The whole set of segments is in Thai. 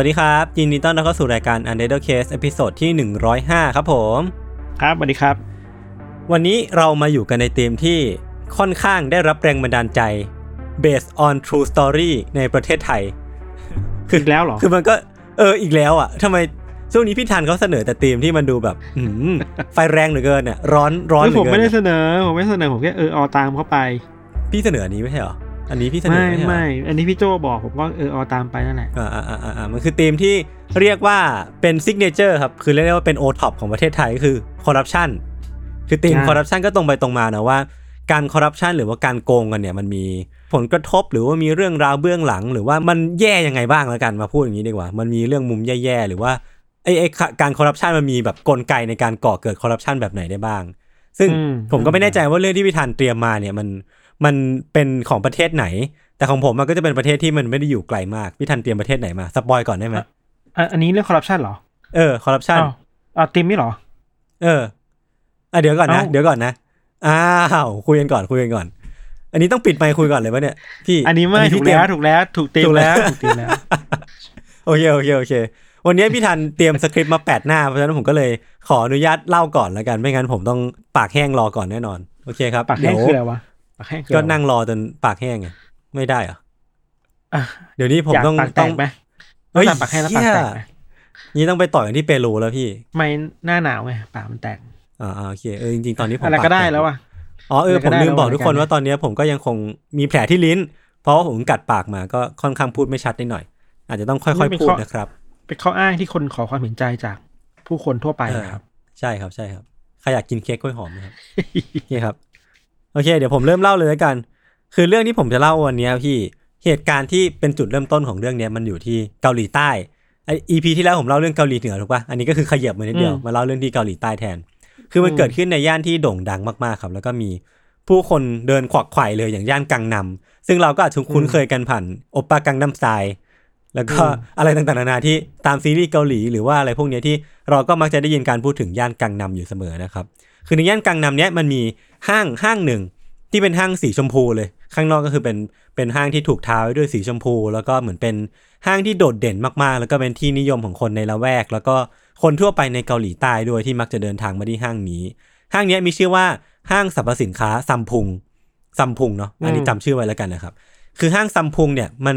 วัสดีครับ ยินดีต้อนรับเข้าสู่รายการ Untitled Case ตอนที่ 105 ครับผม ครับสวัสดีครับ วันนี้เรามาอยู่กันในธีมที่ค่อนข้างได้รับแรงบันดาลใจ based on true story ในประเทศไทย คือแล้วเหรอ คือมันก็เอออีกแล้วอะทำไมช่วงนี้พี่ทันเขาเสนอแต่ธีมที่มันดูแบบอืมไฟแรงเหลือเกินเนี่ยร้อนร้อนเหลืผอมเกินไม่ได้เสนอ ผมไม่เสนอผมแค่เออเอาตามเข้าไป พี่เสนออันนี้ไม่ใช่เหรอ อันนี้พี่เสนอไม่ไม่ใช่เหรอไม่ อันนี้พี่โจบอกผมก็เออเอาตามไปนั่นแหละอ่าอ่าอ่าอ่ามันคือธีมที่เรียกว่าเป็น signature ครับ คือเรียกได้ว่าเป็นโอท็อปของประเทศไทยก็คือคอร์รัปชันคือธีมอ่าคอร์รัปชันก็ตรงไปตรงมานะว่าการคอร์รัปชันหรือว่าการโกงกันเนี่ยมันมีผลกระทบหรือว่ามีเรื่องราวเบื้องหลัง หรือว่ามันแย่ยังไงบ้างแล้วกันมาพูดอย่างนี้ดีกว่า มันมีเรื่องมุมแย่ๆหรือว่าไอ้ไอ้การคอร์รัปชันมันมีแบบกลไกในการก่อเกิดคอร์รัปชันแบบไหนได้บ้าง ซึ่งอืมผมก็ไม่แน่ใจว่าเรื่องที่พี่ธันเตรียมมาเนี่ยมัน มันเป็นของประเทศไหน แต่ของผมมันก็จะเป็นประเทศที่มันไม่ได้อยู่ไกลมากพี่ธันเตรียมประเทศไหนมา spoil ก่อนได้ไหมอะอันนี้เรื่องคอร์รัปชันเหรอเออคอร์รัปชันอ้าวอ่าทีมนี่เหรอ เอออะเดี๋ยวก่อนนะเอ้าเดี๋ยวก่อนนะอ้าวคุยกันก่อนคุยกันก่อน อันนี้ต้องปิดไมค์คุยก่อนเลยปะเนี่ยพี่อันนี้ไม่พี่ถูกเตรียแล้วถูกแล้วถูกตีมถูกแล้แล้วถูกตีมแล้วโอเคโอเคโอเควันนี้พี่ธันเตรียมสคริปต์มาแปดหน้าเพราะฉะนั้นผมก็เลยขออนุญาตเล่าก่อนแล้วกัน ไม่งั้นผมต้องปากแห้งรอก่อนแน่นอน โอเคครับปากแห้งเดี๋ยวคืออะไรวะ ปากแห้งคือก็อะไรวะนั่งรอจนปากแห้งไงไม่ได้เหรออะเดี๋ยวนี้ผมอยากต้องปากแตต้อกงไหมเฮ้ยต้องปากแห้งแล้วปากแตกไหมนี่ต้องไปต่อยกันที่เปรูแล้วพี่ ไม่หน้าหนาวไงปากมันแตกอ่าอ่าโอเคเออจริงๆตอนนี้ผมอะไรก็ได้ปาตแล้วอะอ๋อเอออะไรผก็มได้ลืมบอกแล้วทุกคนรายการว่าตอนนี้ผมก็ยังคงมีแผลที่ลิ้น เพราะว่าผมกัดปากมาก็ค่อนข้างพูดไม่ชัดนิดหน่อย อาจจะต้องค่อยๆพูดนะครับเป็นข้ออ้างที่คนขอความเห็นใจจากผู้คนทั่วไปเออนะครับ ใช่ครับใช่ครับใครอยากกินเค้กกล้วยหอมไหมครับนี่ครับ โอเค เดี๋ยวผมเริ่มเล่าเลยแล้วกัน คือเรื่องที่ผมจะเล่าวันนี้พี่เหตุการณ์ที่เป็นจุดเริ่มต้นของเรื่องเนี้ยมันอยู่ที่เกาหลีใต้ไอ EP ที่แล้วผมเล่าเรื่องเกาหลีเหนือถูกปะอันนี้ก็คือขยับมานิดเดียวอืมมาเล่าเรื่องที่เกาหลีใต้แทน คือมันอืมเกิดขึ้นในย่านที่โด่งดังมากๆครับ แล้วก็มีผู้คนเดินขวักไขว่เลยอย่างย่านกังนำซึ่งเราก็อาจจะคุ้นเคยกันผ่านโอปป้ากังนัมสไตล์แล้วก็อะไรต่างๆนานาที่ตามซีรีส์เกาหลีหรือว่าอะไรพวกเนี้ยที่เราก็มักจะได้ยินการพูดถึงย่านกังนำอยู่เสมอนะครับ คือในย่านกังนำเนี้ยมันมี ห้างห้างหนึ่ง ที่เป็นห้างสีชมพูเลย ข้างนอกก็คือเป็นเป็นห้างที่ถูกทาไว้ด้วยสีชมพู แล้วก็เหมือนเป็นห้างที่โดดเด่นมากๆ แล้วก็เป็นที่นิยมของคนในละแวก แล้วก็คนทั่วไปในเกาหลีใต้ด้วยที่มักจะเดินทางมาที่ห้างนี้ ห้างเนี้ยมีชื่อว่าห้างสรรพสินค้าซัมพุงซัมพุงเนาะอันนี้อืมจำชื่อไว้แล้วกันนะครับ คือห้างซัมพุงเนี่ยมัน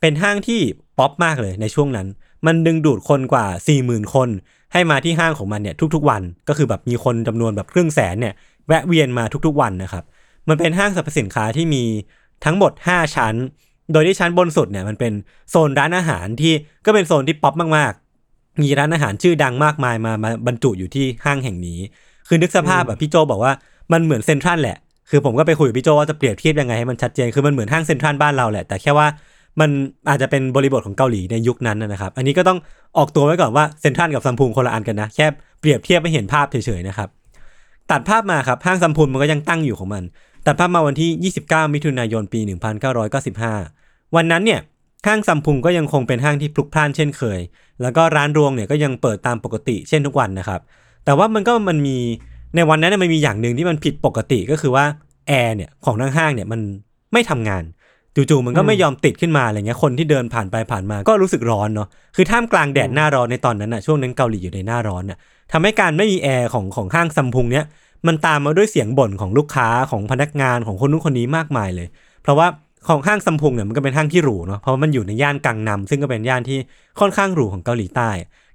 เป็นห้างที่ป๊อปมากเลยในช่วงนั้น มันดึงดูดคนกว่า40,000คน ให้มาที่ห้างของมันเนี่ยทุกๆวันก็คือแบบมีคนจำนวนแบบครึ่งแสนเนี่ย แวะเวียนมาทุกๆวันนะครับ มันเป็นห้างสรรพสินค้าที่มีทั้งหมด 5 ชั้น โดยที่ชั้นบนสุดเนี่ยมันเป็นโซนร้านอาหารที่ก็เป็นโซนที่ป๊อปมากๆ มีร้านอาหารชื่อดังมากมายมามาบรรจุอยู่ที่ห้างแห่งนี้ คือนึกสภาพแบบพี่โจบอกว่ามันเหมือนเซ็นทรัลแหละ คือผมก็ไปคุยกับพี่โจว่าจะเปรียบเทียบยังไงให้มันชัดเจน คือมันเหมือนห้างเซ็นทรัลบ้านเราแหละ แต่แค่ว่ามันอาจจะเป็นบริบทของเกาหลีในยุคนั้นนะครับ อันนี้ก็ต้องออกตัวไว้ก่อนว่าเซ็นทรัลกับซัมพุงคนละอันกันนะ แค่เปรียบเทียบให้เห็นภาพเฉยๆนะครับ ตัดภาพมาครับห้างซัมพุงมันก็ยังตั้งอยู่ของมัน ตัดภาพมาวันที่ 29 มิถุนายนปี 1995 วันนั้นเนี่ยห้างซัมพุงก็ยังคงเป็นห้างที่พลุกพล่านเช่นเคย แล้วก็ร้านรวงเนี่ยก็ยังเปิดตามปกติเช่นทุกวันนะครับ แต่ว่ามันก็มันมีในวันนั้นมันมีอย่างหนึ่งที่มันผิดปกติก็คือว่าแอร์เนี่ยของทั้งห้างเนี่ยมันไม่ทำงานจู่ๆมันก็ไม่ยอมติดขึ้นมาอะไรเงี้ยคนที่เดินผ่านไปผ่านมาก็รู้สึกร้อนเนาะคือท่ามกลางแดดหน้าร้อนในตอนนั้นน่ะช่วงนั้นเกาหลีอยู่ในหน้าร้อนน่ะ ทำให้การไม่มีแอร์ของของห้างซัมพุงเนี่ยมันตามมาด้วยเสียงบ่นของลูกค้าของพนักงานของคนนู้นคนนี้มากมายเลย เพราะว่าของห้างซัมพุงเนี่ยมันก็เป็นห้างที่หรูเนาะเพราะว่ามันอยู่ในย่านกังนำซึ่งก็เป็นย่านที่ค่อนข้างหรูของเกาหลีใต้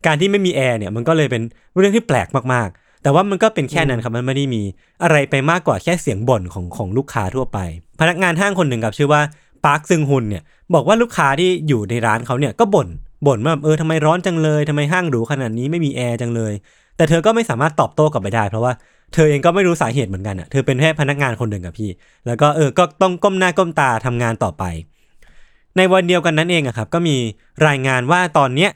การที่ไม่มีแอร์เนี่ยมันก็เลยเป็นเรื่องที่แปลกมากๆ แต่ว่ามันก็เป็นแค่นั้นครับมันไม่ได้มีอะไรไปมากกว่าแค่เสียงบ่นของของลูกค้าทั่วไป พนักงานห้างคนหนึ่งครับชื่อว่าปาร์คซึงฮุนเนี่ยบอกว่าลูกค้าที่อยู่ในร้านเขาเนี่ยก็บ่นบ่นว่าเออทำไมร้อนจังเลยทำไมห้างหรูขนาดนี้ไม่มีแอร์จังเลย แต่เธอก็ไม่สามารถตอบโต้กลับไปได้ เพราะว่าเธอเองก็ไม่รู้สาเหตุเหมือนกันอะ เธอเป็นแค่พนักงานคนหนึ่งกับพี่ แล้วก็เออ ก็ต้องก้มหน้าก้มตาทำงานต่อไป ในวันเดียวกันนั้นเองอะครับ ก็มีรายงานว่าตอนเนี้ย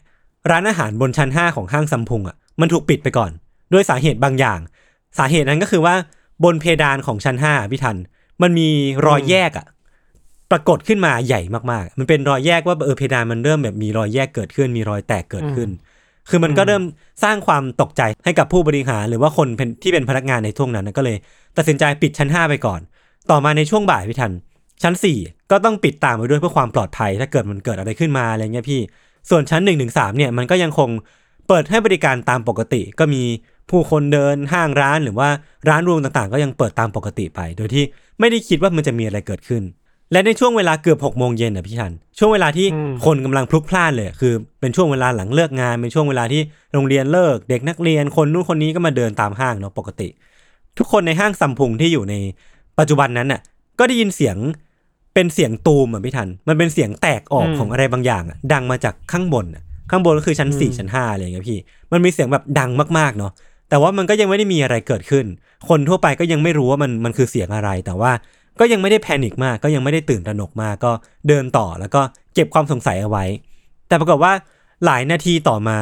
ร้านอาหารบนชั้น 5 ของห้างซัมพุงอะมันถูกปิดไปก่อน ด้วยสาเหตุบางอย่าง สาเหตุนั้นก็คือว่าบนเพดานของชั้น5พี่ทัน มันมีรอยแยกอะ ปรากฏขึ้นมาใหญ่มากๆ มันเป็นรอยแยกว่าเออเพดานมันเริ่มแบบมีรอยแยกเกิดขึ้น มีรอยแตกเกิดขึ้น คือมันก็เริ่มสร้างความตกใจให้กับผู้บริหารหรือว่าคนเป็นที่เป็นพนักงานในช่วงนั้นนะก็เลย ตัดสินใจปิดชั้น 5 ไปก่อน ต่อมาในช่วงบ่ายพี่ทัน ชั้น 4 ก็ต้องปิดตามไปด้วยเพื่อความปลอดภัย ถ้าเกิดมันเกิดอะไรขึ้นมาอะไรเงี้ยพี่ ส่วนชั้น1นถึงสเนี่ยมันก็ยังคงเปิดให้บริการตามปกติ ก็มีผู้คนเดินห้างร้านหรือว่าร้านรวงต่างๆ ก็ยังเปิดตามปกติไป โดยที่ไม่ได้คิดว่ามันจะมีอะไรเกิดขึ้น และในช่วงเวลาเกือบ6กโมงเย็นอะพี่ทัน ช่วงเวลาที่อืมคนกำลังพลุกพล่านเลย คือเป็นช่วงเวลาหลังเลิกงาน เป็นช่วงเวลาที่โรงเรียนเลิก เด็กนักเรียนคนนู้นคนนี้ก็มาเดินตามห้างเนาะปกติ ทุกคนในห้างซัมพุงที่อยู่ในปัจจุบันนั้นน่ะ ก็ได้ยินเสียงเป็นเสียงตูมอะพี่ทัน มันเป็นเสียงแตกออกอืมของอะไรบางอย่างอะดังมาจากข้างบนอะข้างบนก็คือชั้นสี่อืมชั้นห้าอะไรอย่างเงี้ยพี่ มันมีเสียงแบบดังมากๆเนาะแต่ว่ามันก็ยังไม่ได้มีอะไรเกิดขึ้น คนทั่วไปก็ยังไม่รู้ว่ามันมันคือเสียงอะไรแต่ว่า ก็ยังไม่ได้แพนิคมาก ก็ยังไม่ได้ตื่นตระหนกมากก็เดินต่อแล้วก็เก็บความสงสัยเอาไว้ แต่ปรากฏว่าหลายนาทีต่อมา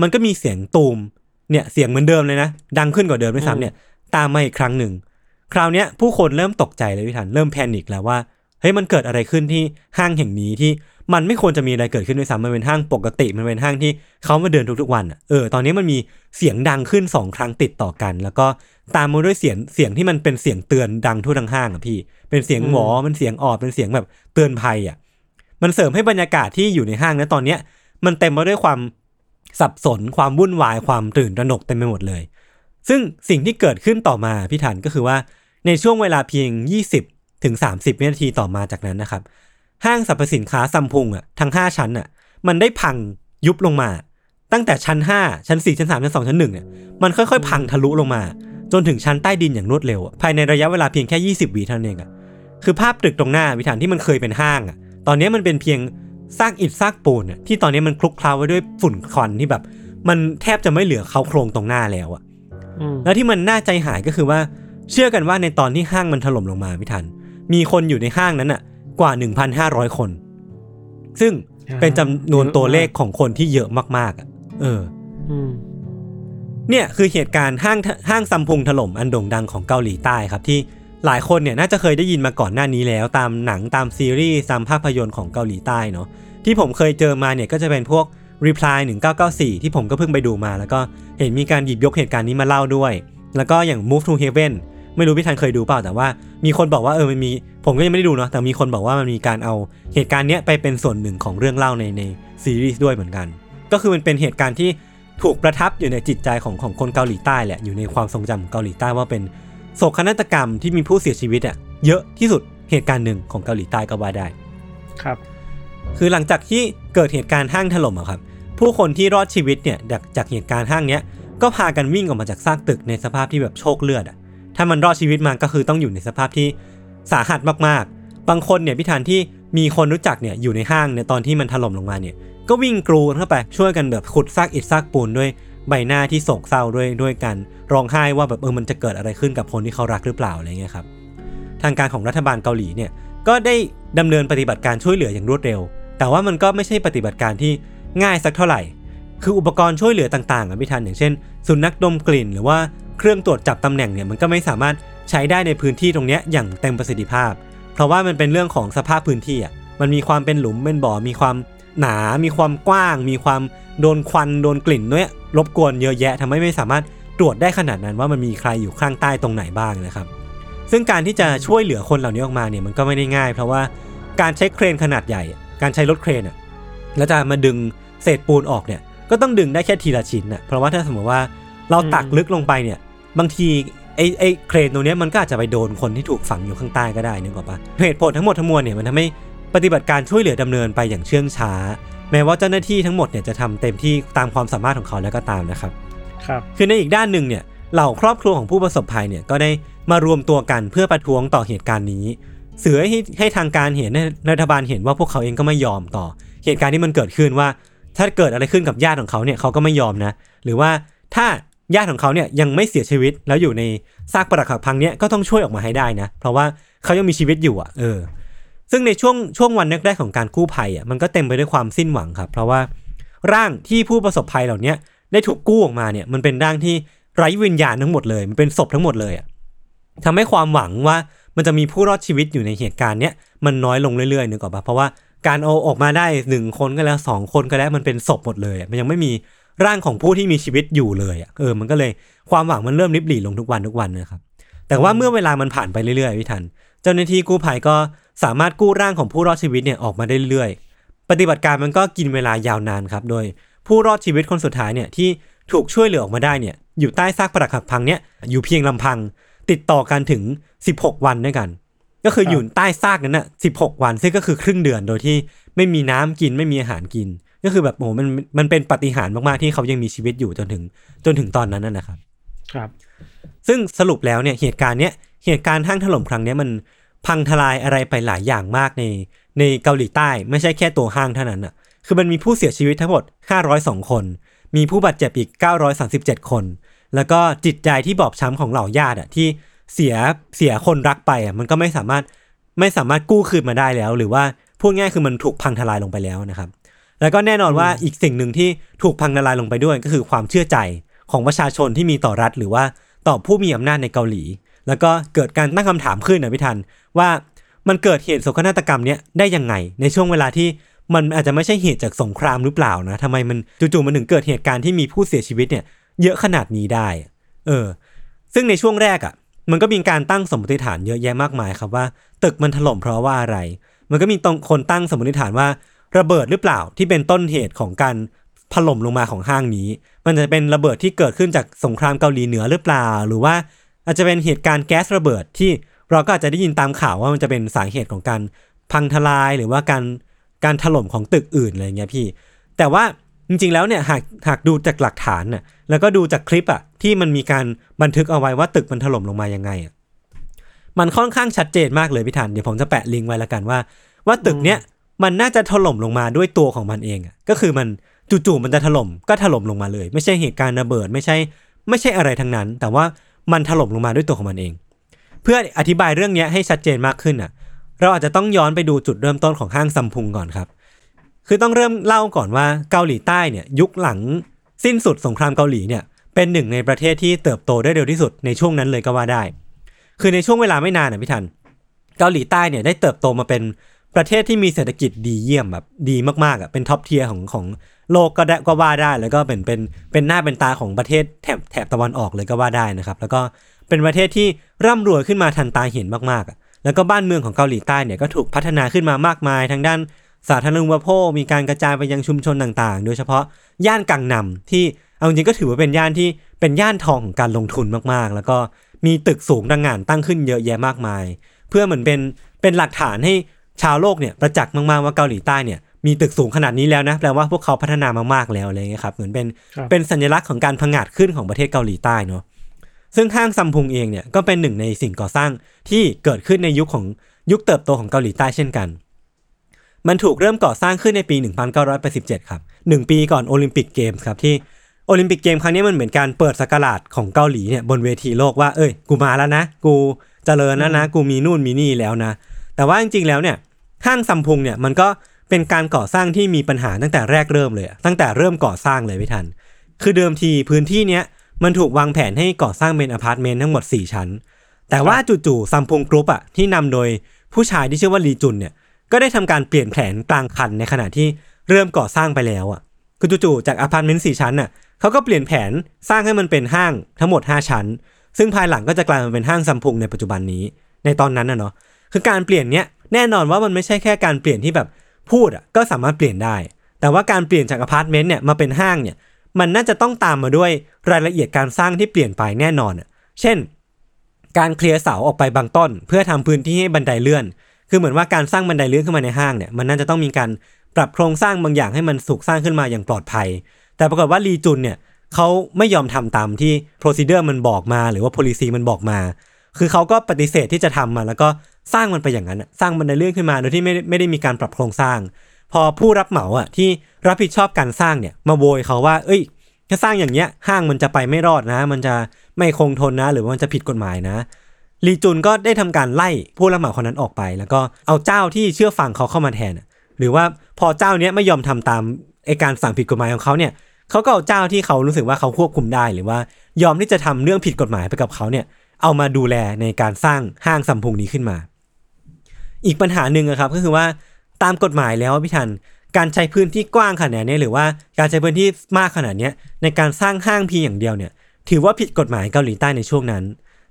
มันก็มีเสียงตูมเนี่ยเสียงเหมือนเดิมเลยนะ ดังขึ้นกว่าเดิมด้วยซ้ำเนี่ยตามมาอีกครั้งหนึ่ง คราวนี้ผู้คนเริ่มตกใจเลยพี่ทันเริ่มแพนิคแล้วว่าเฮ้ยมันเกิดอะไรขึ้นที่ห้างแห่งนี้ที่มันไม่ควรจะมีอะไรเกิดขึ้นด้วยซ้ำมันเป็นห้างปกติ มันเป็นห้างที่เขามาเดินทุกๆวันอะเออตอนนี้มันมีเสียงดังขึ้นสองครั้งติดต่อกัน แล้วก็ ตามมาด้วยเสียงเสียงที่มันเป็นเสียงเตือนดังทั่วทั้งห้างอะพี่ เป็นเสียงหวอมันเสียงออดเป็นเสียงแบบเตือนภัยอะมันเสริมให้บรรยากาศที่อยู่ในห้างนะตอนเนี้ย มันเต็มไปด้วยความสับสนความวุ่นวายความตื่นตระหนกเต็มไปหมดเลย ซึ่งสิ่งที่เกิดขึ้นต่อมาพี่ถันก็คือว่าในช่วงเวลาเพียง 20ถึง30วินาทีต่อมาจากนั้นนะครับ ห้างสรรพสินค้าซัมพุงอะทั้ง 5 ชั้นอะ มันได้พังยุบลงมา ตั้งแต่ชั้น 5 ชั้น 4 ชั้น 3 ชั้น 2 ชั้น1เนี่ยมันค่อยๆ พังทะลุลงมา จนถึงชั้นใต้ดินอย่างรวดเร็วอะภายในระยะเวลาเพียงแค่ 20วิเท่านั้นเองอะคือภาพตึกตรงหน้าวิธานที่มันเคยเป็นห้างอะตอนนี้มันเป็นเพียงซากอิฐซากปูนอะที่ตอนนี้มันคลุกเคล้าไว้ด้วยฝุ่นควันที่แบบ มันแทบจะไม่เหลือเขาโครงตรงหน้าแล้วอะอืมแล้วที่มันน่าใจหายก็คือว่า เชื่อกันว่าในตอนที่ห้างมันถล่มลงมาไม่ทัน มีคนอยู่ในห้างนั้นน่ะกว่า 1,500 คน ซึ่งเป็นจำนวนตัวเลขของคนที่เยอะมากๆอะเอออืม เนี่ยคือเหตุการณ์ห้างห้างซัมพุงถล่มอันโด่งดังของเกาหลีใต้ครับที่หลายคนเนี่ยน่าจะเคยได้ยินมาก่อนหน้านี้แล้ว ตามหนังตามซีรีส์ตามภาพยนตร์ของเกาหลีใต้เนาะที่ผมเคยเจอมาเนี่ยก็จะเป็นพวก Reply 1994 ที่ผมก็เพิ่งไปดูมา แล้วก็เห็นมีการหยิบยกเหตุการณ์นี้มาเล่าด้วย แล้วก็อย่าง Move to Heaven ไม่รู้พี่ทันเคยดูเปล่าแต่ว่า มีคนบอกว่าเออมันมีผมก็ยังไม่ได้ดูเนาะแต่มีคนบอกว่ามันมีการเอาเหตุการณ์เนี้ยไปเป็นส่วนหนึ่งของเรื่องเล่าในในซีรีส์ด้วยเหมือนกัน ก็คือมันเป็นเหตุการณ์ที่ ถูกประทับอยู่ในจิตใจของของคนเกาหลีใต้แหละอยู่ในความทรงจำของเกาหลีใต้ว่าเป็นโศกนาฏกรรมที่มีผู้เสียชีวิตอะเยอะที่สุดเหตุการณ์หนึ่งของเกาหลีใต้ก็ว่าได้ครับ คือหลังจากที่เกิดเหตุการณ์ห้างถล่มอะครับ ผู้คนที่รอดชีวิตเนี่ยจากจากเหตุการณ์ห้างเนี้ยก็พากันวิ่งออกมาจากซากตึกในสภาพที่แบบโชคเลือดอะถ้ามันรอดชีวิตมาก็คือต้องอยู่ในสภาพที่สาหัสมากๆ บางคนเนี่ยพิธานที่มีคนรู้จักเนี่ยอยู่ในห้างในตอนที่มันถล่มลงมาเนี่ย ก็วิ่งกรูนเข้าไปช่วยกันแบบขุดซากอิฐซากปูนด้วยใบหน้าที่โศกเศร้าด้วยด้วยกันร้องไห้ว่าแบบเออมันจะเกิดอะไรขึ้นกับคนที่เขารักหรือเปล่าอะไรเงี้ยครับทางการของรัฐบาลเกาหลีเนี่ยก็ได้ดำเนินปฏิบัติการช่วยเหลืออย่างรวดเร็ว แต่ว่ามันก็ไม่ใช่ปฏิบัติการที่ง่ายสักเท่าไหร่ คืออุปกรณ์ช่วยเหลือต่างๆอะพี่ทันอย่างเช่น สุนัขดมกลิ่น หรือว่าเครื่องตรวจจับตำแหน่งเนี่ยมันก็ไม่สามารถใช้ได้ในพื้นที่ตรงเนี้ยอย่างเต็มประสิทธิภาพ เพราะว่ามันเป็นเรื่องของสภาพพื้นที่อะมันมีความเป็นหลุมเป็นบ่อมีความ หนา มีความกว้าง มีความโดนควัน โดนกลิ่นด้วยรบกวนเยอะแยะทำให้ไม่สามารถตรวจได้ขนาดนั้นว่ามันมีใครอยู่ข้างใต้ตรงไหนบ้างนะครับ ซึ่งการที่จะช่วยเหลือคนเหล่านี้ออกมาเนี่ยมันก็ไม่ได้ง่าย เพราะว่าการใช้เครนขนาดใหญ่ การใช้รถเครนอะแล้วจะมาดึงเศษปูนออกเนี่ย ก็ต้องดึงได้แค่ทีละชิ้นอะ เพราะว่าถ้าสมมติว่าเราตักลึกลงไปเนี่ย บางทีไอ้ไอ้เครนตรงนี้มันก็อาจจะไปโดนคนที่ถูกฝังอยู่ข้างใต้ก็ได้นึกออกปะเหตุผลทั้งหมดทั้งมวลเนี่ยมันทำให้ ปฏิบัติการช่วยเหลือดำเนินไปอย่างเชื่องช้า แม้ว่าเจ้าหน้าที่ทั้งหมดเนี่ยจะทำเต็มที่ตามความสามารถของเขาแล้วก็ตามนะครับครับ คือในอีกด้านหนึ่งเนี่ยเหล่าครอบครัวของผู้ประสบภัยเนี่ยก็ได้มารวมตัวกันเพื่อประท้วงต่อเหตุการณ์นี้สื่อให้ให้ทางการเห็นให้รัฐบาลเห็นว่าพวกเขาเองก็ไม่ยอมต่อ เหตุการณ์ที่มันเกิดขึ้นว่า ถ้าเกิดอะไรขึ้นกับญาติของเขาเนี่ยเขาก็ไม่ยอมนะ หรือว่าถ้าญาติของเขาเนี่ยยังไม่เสียชีวิตแล้วอยู่ในซากปรักหักพังเนี่ยก็ต้องช่วยออกมาให้ได้นะ เพราะว่าเขายังมีชีวิตอยู่อะเออ ซึ่งในช่วงช่วงวันแรกๆของการกู้ภัยอะมันก็เต็มไปด้วยความสิ้นหวังครับ เพราะว่าร่างที่ผู้ประสบภัยเหล่านี้ได้ถูกกู้ออกมาเนี่ยมันเป็นร่างที่ไร้วิญญาณทั้งหมดเลย มันเป็นศพทั้งหมดเลยอะทำให้ความหวังว่ามันจะมีผู้รอดชีวิตอยู่ในเหตุการณ์เนี้ยมันน้อยลงเรื่อยๆนึกออกปะเพราะว่าการเอาออกมาได้หนึ่งคนก็แล้วสองคนก็แล้วมันเป็นศพหมดเลยมันยังไม่มีร่างของผู้ที่มีชีวิตอยู่เลยอเออมันก็เลยความหวังมันเริ่มริบหรี่ลงทุกวันทุกวันนะครับแต่ว่าเมื่อเวลามันผ่านไปเรื่อยๆพี่ทัน เจ้าหน้าที่กู้ภัยก็ สามารถกู้ร่างของผู้รอดชีวิตเนี่ยออกมาได้เรื่อยๆ ปฏิบัติการมันก็กินเวลายาวนานครับ โดยผู้รอดชีวิตคนสุดท้ายเนี่ยที่ถูกช่วยเหลือออกมาได้เนี่ยอยู่ใต้ซากปรักหักพังเนี่ยอยู่เพียงลำพัง ติดต่อกันถึง 16 วันด้วยกัน ก็คืออยู่ใต้ซากนั้นน่ะ16 วันซึ่งก็คือครึ่งเดือนโดยที่ไม่มีน้ำกินไม่มีอาหารกิน ก็คือแบบโอ้โหมันมันเป็นปาฏิหารย์มากๆที่เขายังมีชีวิตอยู่จนถึงจนถึงตอนนั้นนะนะครับ ครับ ซึ่งสรุปแล้วเนี่ยเหตุการณ์เนี้ยเหตุการณ์ห้างถล่มครั้งเนี้ยมัน พังทลายอะไรไปหลายอย่างมากในในเกาหลีใต้ไม่ใช่แค่ตัวห้างเท่านั้นอะคือมันมีผู้เสียชีวิตทั้งหมด 502 คน มีผู้บาดเจ็บอีก 937 คน แล้วก็จิตใจที่บอบช้ำของเหล่าญาติอะที่เสียเสียคนรักไปอะมันก็ไม่สามารถไม่สามารถกู้คืนมาได้แล้ว หรือว่าพูดง่ายคือมันถูกพังทลายลงไปแล้วนะครับ แล้วก็แน่นอนว่าอีกสิ่งหนึ่งที่ถูกพังทลายลงไปด้วยก็คือความเชื่อใจของประชาชนที่มีต่อรัฐ หรือว่าต่อผู้มีอำนาจในเกาหลี แล้วก็เกิดการตั้งคำถามขึ้นนะพี่ทัน ว่ามันเกิดเหตุโศกนาฏกรรมเนี้ยได้ยังไง ในช่วงเวลาที่มันอาจจะไม่ใช่เหตุจากสงครามหรือเปล่านะทำไมมันจู่ๆมันถึงเกิดเหตุการณ์ที่มีผู้เสียชีวิตเนี่ยเยอะขนาดนี้ได้ เออ ซึ่งในช่วงแรกอะ่ะ มันก็มีการตั้งสมมติฐานเยอะแยะมากมายครับว่า ตึกมันถล่มเพราะว่าอะไร มันก็มีตรงคนตั้งสมมติฐานว่า ระเบิดหรือเปล่าที่เป็นต้นเหตุของการถล่มลงมาของห้างนี้ มันจะเป็นระเบิดที่เกิดขึ้นจากสงครามเกาหลีเหนือหรือเปล่า หรือว่า อาจจะเป็นเหตุการณ์แก๊สระเบิดที่เราก็อาจจะได้ยินตามข่าวว่ามันจะเป็นสาเหตุของการพังทลายหรือว่าการการถล่มของตึกอื่นอะไรเงี้ยพี่ แต่ว่าจริง ๆ แล้วเนี่ยหากหากดูจากหลักฐานน่ะแล้วก็ดูจากคลิปอะที่มันมีการบันทึกเอาไว้ว่าตึกมันถล่มลงมายังไงอะมันค่อนข้างชัดเจนมากเลยพี่ธันเดี๋ยวผมจะแปะลิงก์ไว้ล้วกันว่า ว่าตึกเนี้ยมันน่าจะถล่มลงมาด้วยตัวของมันเองอะก็คือมันจู่ๆมันจะถล่มก็ถล่มลงมาเลย ไม่ใช่เหตุการณ์ระเบิด ไม่ใช่ ไม่ใช่อะไรทั้งนั้น แต่ว่า มันถล่มลงมาด้วยตัวของมันเอง เพื่ออธิบายเรื่องนี้ให้ชัดเจนมากขึ้นอะ เราอาจจะต้องย้อนไปดูจุดเริ่มต้นของห้างซัมพุงก่อนครับ คือต้องเริ่มเล่าก่อนว่าเกาหลีใต้เนี่ยยุคหลังสิ้นสุดสงครามเกาหลีเนี่ยเป็นหนึ่งในประเทศที่เติบโตได้เร็วที่สุดในช่วงนั้นเลยก็ว่าได้ คือในช่วงเวลาไม่นานนะพี่ธัน เกาหลีใต้เนี่ยได้เติบโตมาเป็น ประเทศที่มีเศรษฐกิจดีเยี่ยมแบบดีมากๆอะเป็น top tier ของของโลกก็ได้ก็ว่าได้ แล้วก็เป็นเป็นเป็นหน้าเป็นตาของประเทศแถบแถบตะวันออกเลยก็ว่าได้นะครับ แล้วก็เป็นประเทศที่ร่ำรวยขึ้นมาทันตาเห็นมากๆอะแล้วก็บ้านเมืองของเกาหลีใต้เนี่ยก็ถูกพัฒนาขึ้นมามากมายทางด้านสาธารณูปโภคมีการกระจายไปยังชุมชนต่างๆ โดยเฉพาะย่านกังนัมที่เอาจริงก็ถือว่าเป็นย่านที่เป็นย่านทองของการลงทุนมากๆ แล้วก็มีตึกสูงดังงานตั้งขึ้นเยอะแยะมากมาย เพื่อเหมือนเป็นเป็นหลักฐานให้ ชาวโลกเนี่ยประจักษ์มากๆว่าเกาหลีใต้เนี่ยมีตึกสูงขนาดนี้แล้วนะแปลว่าพวกเขาพัฒนามากๆแล้วอะไรเงี้ยครับเหมือนเป็นครับเป็นสัญลักษณ์ของการพังงาดขึ้นของประเทศเกาหลีใต้เนาะซึ่งห้างซัมพุงเองเนี่ยก็เป็นหนึ่งในสิ่งก่อสร้างที่เกิดขึ้นในยุคของยุคเติบโตของเกาหลีใต้เช่นกัน มันถูกเริ่มก่อสร้างขึ้นในปี 1987 ครับหนึ่งปีก่อนโอลิมปิกเกมส์ครับที่โอลิมปิกเกมครั้งนี้มันเหมือนการเปิดศักราชของเกาหลีเนี่ยบนเวทีโลกว่าเอ้ยกูมาแล้วนะ กูเจริญแล้วนะ กูมีนู่นมีนี่แล้วนะ แต่ว่าจริงๆแล้วเนี่ยห้างซัมพุงเนี่ยมันก็เป็นการก่อสร้างที่มีปัญหาตั้งแต่แรกเริ่มเลยอะตั้งแต่เริ่มก่อสร้างเลยพี่ธัน คือเดิมทีพื้นที่เนี้ยมันถูกวางแผนให้ก่อสร้างเป็นอพาร์ตเมนต์ทั้งหมด 4 ชั้น แต่ว่าจู่ๆซัมพุงกรุ๊ปอะที่นำโดยผู้ชายที่ชื่อว่าลีจุนเนี่ยก็ได้ทำการเปลี่ยนแผนกลางคันในขณะที่เริ่มก่อสร้างไปแล้วอะคือจู่ๆจากอพาร์ตเมนต์สี่ชั้นน่ะเขาก็เปลี่ยนแผนสร้างให้มันเป็นห้างทั้งหมด 5 ชั้น ซึ่งภายหลังก็จะกลายมาเป็นห้างซัมพุงในปัจจุบันนี้ในตอนนั้นน่ะเนาะ คือการเปลี่ยนเนี้ยแน่นอนว่ามันไม่ใช่แค่การเปลี่ยนที่แบบพูดอะก็สามารถเปลี่ยนได้ แต่ว่าการเปลี่ยนจากอพาร์ตเมนต์เนี่ยมาเป็นห้างเนี่ยมันน่าจะต้องตามมาด้วยรายละเอียดการสร้างที่เปลี่ยนไปแน่นอนอะเช่น การเคลียร์เสาออกไปบางต้น เพื่อทำพื้นที่ให้บันไดเลื่อน คือเหมือนว่าการสร้างบันไดเลื่อนขึ้นมาในห้างเนี่ยมันน่าจะต้องมีการปรับโครงสร้างบางอย่างให้มันสุกสร้างขึ้นมาอย่างปลอดภัย แต่ปรากฏว่าลีจุนเนี่ยเขาไม่ยอมทำตามที่ procedure มันบอกมา หรือว่า policy มันบอกมา คือเขาก็ปฏิเสธที่จะทำมาแล้วก็ สร้างมันไปอย่างนั้นอะสร้างมันในเรื่องขึ้นมาโดยที่ไม่ไม่ได้มีการปรับโครงสร้าง พอผู้รับเหมาอะที่รับผิดชอบการสร้างเนี่ยมาโวยเขาว่า เอ้ย ถ้าสร้างอย่างเนี้ยห้างมันจะไปไม่รอดนะ มันจะไม่คงทนนะ หรือว่ามันจะผิดกฎหมายนะลีจุนก็ได้ทำการไล่ผู้รับเหมาคนนั้นออกไป แล้วก็เอาเจ้าที่เชื่อฟังเขาเข้ามาแทนหรือว่าพอเจ้าเนี้ยไม่ยอมทำตามไอการสั่งผิดกฎหมายของเขาเนี่ยเขาก็เอาเจ้าที่เขารู้สึกว่าเขาควบคุมได้หรือว่ายอมที่จะทำเรื่องผิดกฎหมายไปกับเขาเนี่ยเอามาดูแลในการสร้างห้างซัมพุงนี้ขึ้นมา อีกปัญหาหนึ่งอะครับก็คือว่าตามกฎหมายแล้วพี่ทันการใช้พื้นที่กว้างขนาดนี้หรือว่าการใช้พื้นที่มากขนาดเนี้ยในการสร้างห้างเพียงอย่างเดียวเนี่ย ถือว่าผิดกฎหมายเกาหลีใต้ในช่วงนั้น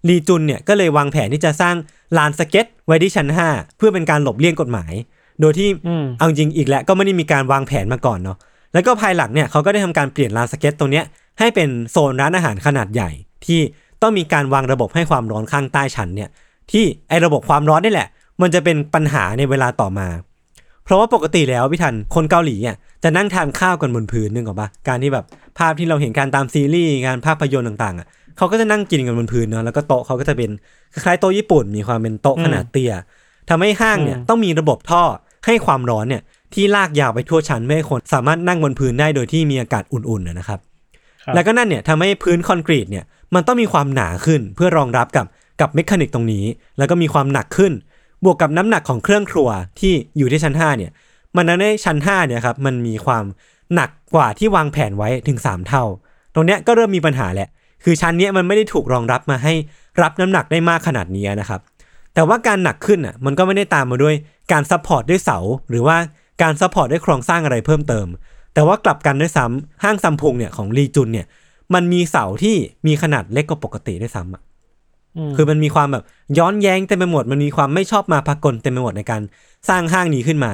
ลีจุนเนี่ยก็เลยวางแผนที่จะสร้างลานสเก็ตไว้ที่ชั้น 5 เพื่อเป็นการหลบเลี่ยงกฎหมาย โดยที่อืมเอาจริงอีกแล้วก็ไม่ได้มีการวางแผนมาก่อนเนาะแล้วก็ภายหลังเนี่ยเขาก็ได้ทำการเปลี่ยนลานสเก็ตตรงเนี้ยให้เป็นโซนร้านอาหารขนาดใหญ่ ที่ต้องมีการวางระบบให้ความร้อนข้างใต้ชั้นเนี่ยที่ไอระบบความร้อนนี่แหละ มันจะเป็นปัญหาในเวลาต่อมา เพราะว่าปกติแล้วพี่ทันคนเกาหลีอะจะนั่งทานข้าวกันบนพื้นนึกออกปะการที่แบบภาพที่เราเห็นการตามซีรีส์งานภาพยนตร์ต่างๆอะเขาก็จะนั่งกินกันบนพื้นเนาะแล้วก็โต๊ะเขาก็จะเป็นคล้ายๆโต๊ะญี่ปุ่น มีความเป็นโต๊ะขนาดเตี้ยทำให้ห้างเนี่ยอืมต้องมีระบบท่อให้ความร้อนเนี่ยที่ลากยาวไปทั่วชั้นไม่ให้คนสามารถนั่งบนพื้นได้โดยที่มีอากาศอุ่นๆนะนะครับครับ แล้วก็นั่นเนี่ยทำให้พื้นคอนกรีตเนี่ยมันต้องมีความหนาขึ้นเพื่อรองรับกับกับ mechanic ตรงนี้ แล้วก็มีความหนักขึ้น บวกกับน้ำหนักของเครื่องครัวที่อยู่ที่ชั้น 5 เนี่ย มันทำให้ชั้น 5 เนี่ยครับ มันมีความหนักกว่าที่วางแผนไว้ถึง 3 เท่า ตรงเนี้ยก็เริ่มมีปัญหาแหละ คือชั้นเนี้ยมันไม่ได้ถูกรองรับมาให้รับน้ำหนักได้มากขนาดนี้นะครับ แต่ว่าการหนักขึ้นอะ มันก็ไม่ได้ตามมาด้วยการ support ด้วยเสา หรือว่าการ support ด้วยโครงสร้างอะไรเพิ่มเติม แต่ว่ากลับกันด้วยซ้ำห้างซัมพุงเนี่ยของลีจุนเนี่ย มันมีเสาที่มีขนาดเล็กกว่าปกติด้วยซ้ำอะ คือมันมีความแบบย้อนแย้งเต็มไปหมด มันมีความไม่ชอบมาพากลเต็มไปหมดในการสร้างห้างนี้ขึ้นมา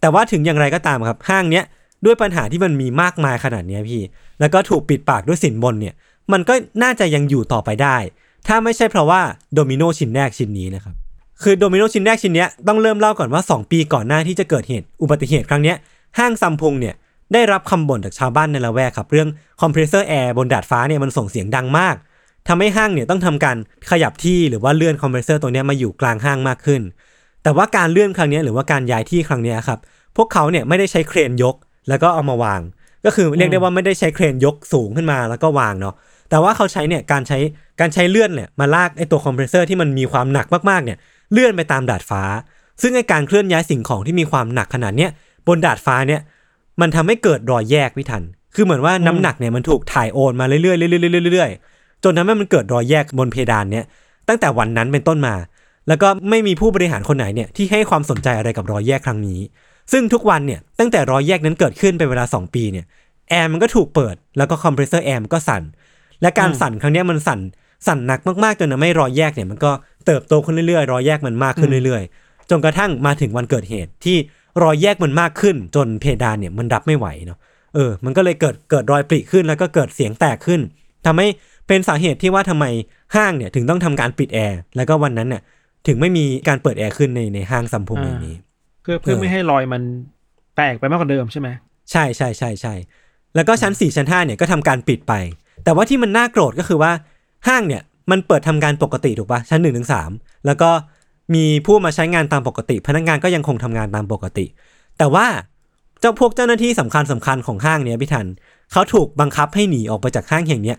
แต่ว่าถึงอย่างไรก็ตามครับ ห้างเนี้ยด้วยปัญหาที่มันมีมากมายขนาดนี้พี่ แล้วก็ถูกปิดปากด้วยสินบนเนี่ย มันก็น่าจะยังอยู่ต่อไปได้ ถ้าไม่ใช่เพราะว่าโดมิโนชิ้นแรกชิ้นนี้นะครับ คือโดมิโนชิ้นแรกชิ้นเนี้ยต้องเริ่มเล่าก่อนว่า 2 ปีก่อนหน้าที่จะเกิดเหตุอุบัติเหตุครั้งเนี้ยห้างซัมพุงเนี่ยได้รับคำบ่นจากชาวบ้านในละแวกครับเรื่องคอมเพรสเซอร์แอร์บนดาดฟ้าเนี่ยมันส่งเสียงดังมาก ทำให้ห้างเนี่ยต้องทำการขยับที่หรือว่าเลื่อนคอมเพรสเซอร์ตัวนี้มาอยู่กลางห้างมากขึ้น แต่ว่าการเลื่อนครั้งนี้หรือว่าการย้ายที่ครั้งนี้ครับ พวกเขาเนี่ยไม่ได้ใช้เครนยกแล้วก็เอามาวาง ก็คือเรียกได้ว่าไม่ได้ใช้เครนยกสูงขึ้นมาแล้วก็วางเนาะ แต่ว่าเขาใช้เนี่ยการใช้การใช้เลื่อนเนี่ยมาลากไอตัวคอมเพรสเซอร์ที่มันมีความหนักมากๆเนี่ยเลื่อนไปตามดาดฟ้า ซึ่งไอการเคลื่อนย้ายสิ่งของที่มีความหนักขนาดเนี้ยบนดาดฟ้าเนี่ยมันทำให้เกิดรอยแยกพี่ทัน คือเหมือนว่าน้ำหนักเนี่ยมันถูกถ่ายโอนมาเรื่อยๆเรื่อยๆเรื่อยๆ จนทำให้มันเกิดรอยแยกบนเพดานเนี่ยตั้งแต่วันนั้นเป็นต้นมา แล้วก็ไม่มีผู้บริหารคนไหนเนี่ยที่ให้ความสนใจอะไรกับรอยแยกครั้งนี้ ซึ่งทุกวันเนี่ยตั้งแต่รอยแยกนั้นเกิดขึ้นเป็นเวลา 2 ปีเนี่ยแอร์มันก็ถูกเปิดแล้วก็คอมเพรสเซอร์แอร์มันก็สั่น และการสั่นครั้งนี้มันสั่นสั่นหนักมากๆจนทำให้รอยแยกเนี่ยมันก็เติบโตขึ้นเรื่อยๆ รอยแยกมันมากขึ้นเรื่อยๆ จนกระทั่งมาถึงวันเกิดเหตุที่รอยแยกมันมากขึ้น จนเพดานเนี่ยมันรับไม่ไหวเนาะเออ มันก็เลยเกิดเกิดรอยปริขึ้นแล้วก็เกิดเสียงแตกขึ้นทำให้ เป็นสาเหตุที่ว่าทำไมห้างเนี่ยถึงต้องทำการปิดแอร์แล้วก็วันนั้นเนี่ยถึงไม่มีการเปิดแอร์ขึ้นในในห้างซัมพุงแห่งนี้ เพื่อเพื่อเออไม่ให้รอยมันแตกไปมากกว่าเดิมใช่ไหมใช่ใช่ใช่ใช่แล้วก็ชั้น4ชั้น5เนี่ยก็ทำการปิดไป แต่ว่าที่มันน่าโกรธก็คือว่าห้างเนี่ยมันเปิดทำการปกติถูกปะชั้น1นถึงสแล้วก็มีผู้มาใช้งานตามปกติ พนักงานก็ยังคงทำงานตามปกติ แต่ว่าเจ้าพวกเจ้าหน้าที่สำคัญสำคัญของห้างเนี่ยพี่ทันเขาถูกบังคับให้หนีออกไปจากห้างแห่งเนี้ย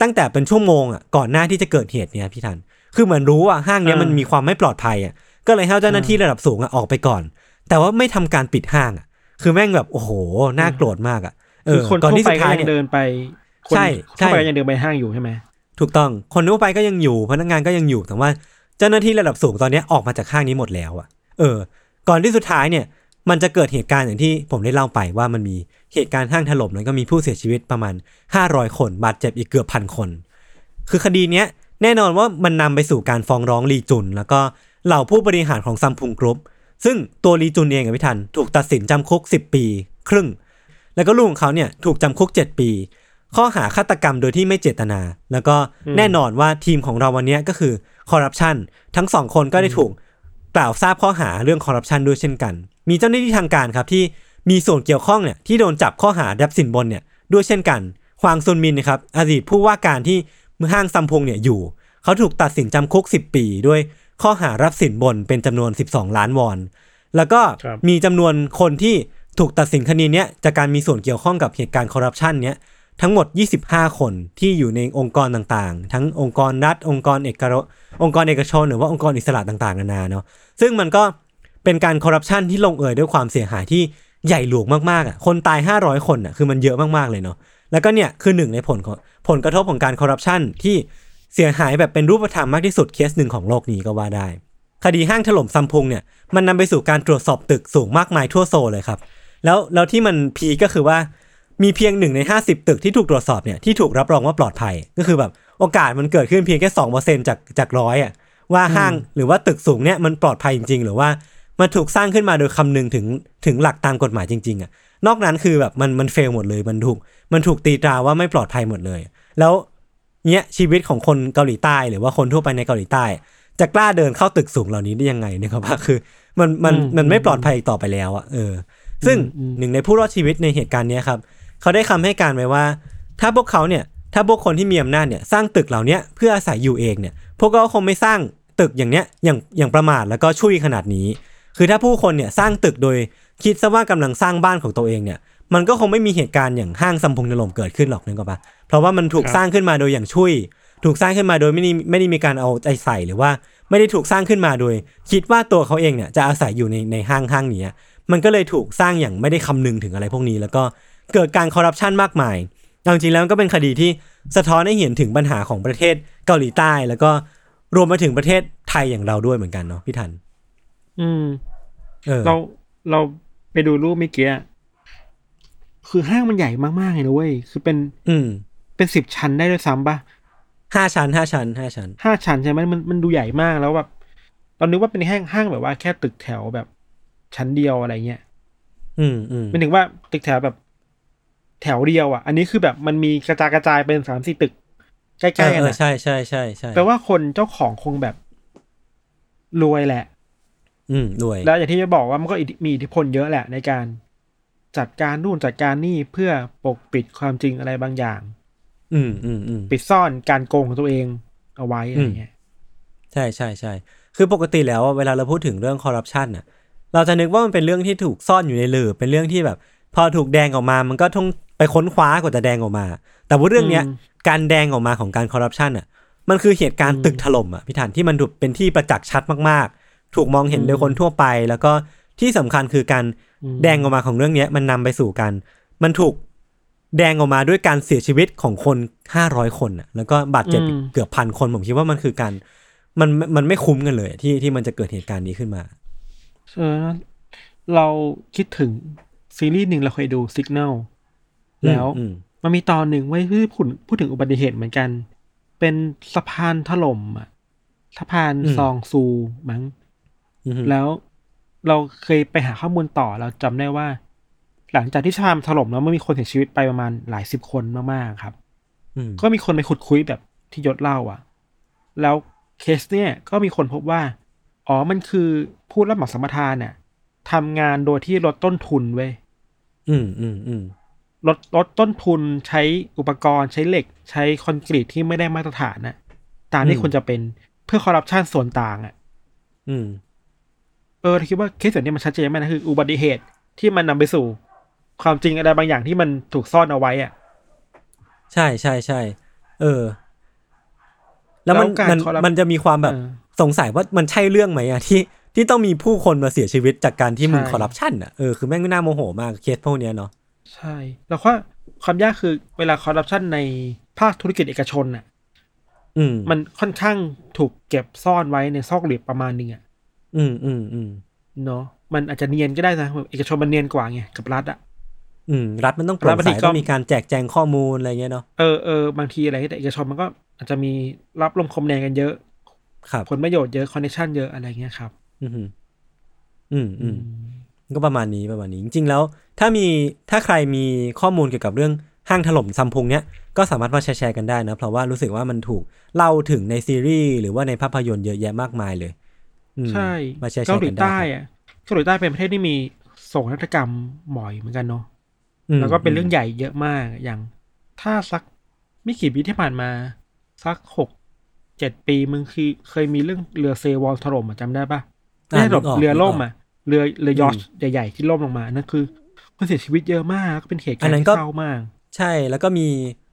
ตั้งแต่เป็นชั่วโมงอะก่อนหน้าที่จะเกิดเหตุเนี่ยพี่ทัน คือเหมือนรู้ว่าห้างเนี้ยมันมีความไม่ปลอดภัยอะก็เลยให้เจ้าหน้าที่ระดับสูงอะออกไปก่อน แต่ว่าไม่ทำการปิดห้างอะ คือแม่งแบบโอ้โหน่าโกรธมากอะเอคืออคนก่อนทั่วที่ไปสุดก็ท้ายยังเนี่ยเดินไปคนใช่ใช่ทั่วไปก็ยังเดินไปห้างอยู่ใช่ไหมถูกต้องคนทั่วไปก็ยังอยู่พนักงานก็ยังอยู่แต่ว่าเจ้าหน้าที่ระดับสูงตอนเนี้ยออกมาจากห้างนี้หมดแล้วอะ เออ ก่อนที่สุดท้ายเนี่ย มันจะเกิดเหตุการณ์อย่างที่ผมได้เล่าไปว่ามันมี เหตุการณ์ห้างถล่มแล้วก็มีผู้เสียชีวิตประมาณ 500 คนบาดเจ็บอีกเกือบพันคน คือคดีเนี้ยแน่นอนว่ามันนำไปสู่การฟ้องร้องลีจุน แล้วก็เหล่าผู้บริหารของซัมพุงกรุ๊ปซึ่งตัวลีจุนเองอะพี่ทันถูกตัดสินจำคุก 10 ปี ครึ่ง แล้วก็ลูกของเขาเนี่ยถูกจำคุก 7 ปี ข้อหาฆาตกรรมโดยที่ไม่เจตนา แล้วก็แน่นอนว่าทีมของเราวันนี้ก็คือคอร์รัปชันทั้งสองคนก็ได้ถูกกล่าวทราบข้อหาเรื่องคอร์รัปชันด้วยเช่นกัน มีเจ้าหน้าที่ทางการครับที่ มีส่วนเกี่ยวข้องเนี่ยที่โดนจับข้อหารับสินบนเนี่ยด้วยเช่นกันฮวางซุนมินนะครับอดีตผู้ว่าการที่ห้างซัมพุงเนี่ยอยู่ เขาถูกตัดสินจำคุก 10 ปี ด้วยข้อหารับสินบนเป็นจำนวน 12 ล้านวอน แล้วก็ครับมีจำนวนคนที่ถูกตัดสินคดีเนี้ยจากการมีส่วนเกี่ยวข้องกับเหตุการณ์คอร์รัปชันเนี้ยทั้งหมด 25 คนที่อยู่ในองค์กรต่างๆ ทั้งองค์กรรัฐ องค์กรเอกรองค์กรเอกชน หรือว่าองค์กรอิสระต่างๆ นานาเนาะ ซึ่งมันก็เป็นการคอร์รัปชันที่ลงเอยด้วยความเสียหายที่ ใหญ่หลวงมากๆอะคนตาย 500 คนอะคือมันเยอะมากๆเลยเนาะแล้วก็เนี่ยคือหนึ่งในผลของผลกระทบของการคอร์รัปชันที่เสียหายแบบเป็นรูปธรรมมากที่สุดเคสหนึ่งของโลกนี้ก็ว่าได้ คดีห้างถล่มซัมพุงเนี่ยมันนำไปสู่การตรวจสอบตึกสูงมากมายทั่วโซลเลยครับแล้วแล้วที่มัน peak็คือว่ามีเพียงหนึ่งใน 50 ตึกที่ถูกตรวจสอบเนี่ยที่ถูกรับรองว่าปลอดภัย ก็คือแบบโอกาสมันเกิดขึ้นเพียงแค่สองเปอร์เซ็นต์จากจากร้อยอะว่าห้างหรือว่าตึกสูงเนี่ยมันปลอดภัยจริง ๆ หรือว่า มันถูกสร้างขึ้นมาโดยคำนึงถึงถึงหลักตามกฎหมายจริง ๆอะ นอกนั้นคือแบบมันมันเฟลหมดเลยมันถูกมันถูกตีตราว่าไม่ปลอดภัยหมดเลย แล้วเนี่ยชีวิตของคนเกาหลีใต้หรือว่าคนทั่วไปในเกาหลีใต้ จะกล้าเดินเข้าตึกสูงเหล่านี้ได้ยังไงเนะครับว่าคือมันมันอืมมันไม่ปลอดภัยอีกต่อไปแล้วอะเออ ซึ่งอืมหนึ่งในผู้รอดชีวิตในเหตุการณ์เนี้ยครับเขาได้คำให้การไว้ว่า ถ้าพวกเขาเนี่ยถ้าพวกคนที่มีอำนาจเนี่ยสร้างตึกเหล่าเนี้ยเพื่ออาศัยอยู่เองเนี่ย พวกเขาคงไม่สร้างตึกอย่างเนี้ยอย่างอย่างประมาทแล้วก็ช่วยขนาดนี้ คือถ้าผู้คนเนี่ยสร้างตึกโดยคิดซะว่ากำลังสร้างบ้านของตัวเองเนี่ยมันก็คงไม่มีเหตุการณ์อย่างห้างซัมพุงถล่มเกิดขึ้นหรอกนึกออกปะเพราะว่ามันถูกสร้างขึ้นมาโดยอย่างช่วย ถูกสร้างขึ้นมาโดยไม่ได้ไม่ได้มีการเอาใจใส่หรือว่า ไม่ได้ถูกสร้างขึ้นมาโดย คิดว่าตัวเขาเองเนี่ยจะอาศัยอยู่ในในห้างห้างนี้มันก็เลยถูกสร้างอย่างไม่ได้คำนึงถึงอะไรพวกนี้ แล้วก็เกิดการคอร์รัปชันมากมายจริงๆแล้วก็เป็นคดีที่สะท้อนให้เห็นถึงปัญหาของประเทศเกาหลีใต้ แล้วก็รวมมาถึงประเทศไทยอย่างเราด้วยเหมือนกันเนาะพี่ทัน อืม เออเราเราไปดูรูปเมื่อกี้อะคือห้างมันใหญ่มากๆเลยนะเว้ย คือเป็น อืม เป็นสิบชั้นได้ด้วยซ้ำปะห้าชั้นห้าชั้นห้าชั้นห้าชั้นใช่ไหมมันมันดูใหญ่มากแล้วแบบเรานึกว่าเป็นห้างห้างแบบว่าแค่ตึกแถวแบบ ชั้นเดียวอะไรเงี้ย อืมอืมเป็นถึงว่าตึกแถวแบบ แถวเดียวอะ อันนี้คือแบบมันมีกระจายกระจายเป็นสามสี่ตึก ใกล้ๆกันเอออะใช่ใช่ใช่ใช่แปลว่าคนเจ้าของคงแบบ รวยแหละ อืมด้วย แล้วอย่างที่จะบอกว่ามันก็อิทธิมีอิทธิพลเยอะแหละในการจัดการนู่นจัดการนี่เพื่อปกปิดความจริงอะไรบางอย่าง อืมอืมอืมปิดซ่อนการโกงของตัวเองเอาไว้อะไรเงี้ยใช่ใช่ใช่คือปกติแล้วอะเวลาเราพูดถึงเรื่องคอร์รัปชันน่ะ เราจะนึกว่ามันเป็นเรื่องที่ถูกซ่อนอยู่ในหลืบเป็นเรื่องที่แบบ พอถูกแดงออกมา มันก็ต้องไปค้นคว้ากว่าจะแดงออกมา แต่ว่าเรื่องเนี้ยการแดงออกมาของการคอร์รัปชันอะ มันคือเหตุการณ์ตึกถล่มอะพี่ถันที่มันถูกเป็นที่ประจักษ์ชัดมากๆ ถูกมองเห็นโดยคนทั่วไป แล้วก็ที่สำคัญคือการอืมแดงออกมาของเรื่องเนี้ยมันนำไปสู่การมันถูกแดงออกมาด้วยการเสียชีวิตของคนห้าร้อยคนอะแล้วก็บาดเจ็บอีกเกือบพันคนผมคิดว่ามันคือการมันมันไม่คุ้มกันเลยที่ที่มันจะเกิดเหตุการณ์นี้ขึ้นมาเออเราคิดถึงซีรีส์หนึ่งเราเคยดู Signal แล้วอืมมันมีตอนหนึ่งไว้ที่พูดพูดถึงอุบัติเหตุเหมือนกัน เป็นสะพานถล่มอะสะพานอืมซองซูมั้ง อืมแล้วเราเคยไปหาข้อมูลต่อเราจำได้ว่า หลังจากที่สะพานถล่มแล้วมันมีคนเสียชีวิตไปประมาณหลายสิบคนมากๆครับ อืมก็มีคนไปขุดคุยแบบที่ยศเล่าอะ แล้วเคสเนี่ยก็มีคนพบว่า อ๋อ มันคือผู้รับเหมาสัมปทานเนี่ยทำงานโดยที่ลดต้นทุนเว้ย อืมอืมอืมลดลดต้นทุนใช้อุปกรณ์ใช้เหล็ก ใช้คอนกรีตที่ไม่ได้มาตรฐานน่ะ ตามที่ควรจะเป็นเพื่อคอร์รัปชันส่วนต่างอะ อืมเออคิดว่าเคสแบบนี้มันชัดเจนมากนะคืออุบัติเหตุที่มันนำไปสู่ ความจริงอะไรบางอย่างที่มันถูกซ่อนเอาไว้อะ ใช่ใช่ใช่เออ แล้วมันแล้วการมัน corrupt มันจะมีความแบบเออสงสัยว่ามันใช่เรื่องไหมอะที่ที่ต้องมีผู้คนมาเสียชีวิตจากการที่มึงใช่คอร์รัปชันอะเออคือแม่งไม่น่าโมโหมากเคสพวกเนี้ยเนาะใช่ แล้วก็ความยากคือเวลาคอร์รัปชันในภาคธุรกิจเอกชนน่ะอืมมันค่อนข้างถูกเก็บซ่อนไว้ในซอกหลืบประมาณหนึงอะ อืมอืมอืมเนาะมันอาจจะเนียนก็ได้นะแบบเอกชนมันเนียนกว่าไงกับรัฐอะอืม รัฐมันต้องโปร่งใส รัฐบางทีก็ต้องมีการแจกแจงข้อมูลอะไรเงี้ยเนาะเออเออบางทีอะไรที่แต่เอกชนมันก็อาจจะมีลับลมคมในกันเยอะครับผลประโยชน์เยอะ connection เยอะอะไรเงี้ยครับอืมอืมอืมอืมก็ประมาณนี้ประมาณนี้ จริง ๆ แล้ว ถ้ามีถ้าใครมีข้อมูลเกี่ยวกับเรื่องห้างถล่มซัมพุงเนี้ยก็สามารถมาแชร์ๆกันได้นะ เพราะว่ารู้สึกว่ามันถูกเล่าถึงในซีรีส์หรือว่าในภาพยนตร์เยอะแยะมากมายเลยอืม ใช่มาแชร์ๆเกาหลีกันได้ใต้ครับอะเกาหลีใต้เป็นประเทศที่มีโศกนาฏกรรมบ่อยเหมือนกันเนาะอืมแล้วก็เป็นเรื่องใหญ่เยอะมากอย่าง ถ้าสักไม่กี่ปีที่ผ่านมา สักหกเจ็ดปีมึงคือเคยมีเรื่องเรือเซวอลถล่มอะจำได้ปะไม่ใช่ถล่มนึกกเรือล่มนึกกอะเรือเรือยอชอืมใหญ่ๆที่ล่มลงมานั่นคือคนเสียชีวิตเยอะมากก็เป็นเหตุกาอัรนณ์นั้นที่ก็เศร้ามาก ใช่แล้วก็มี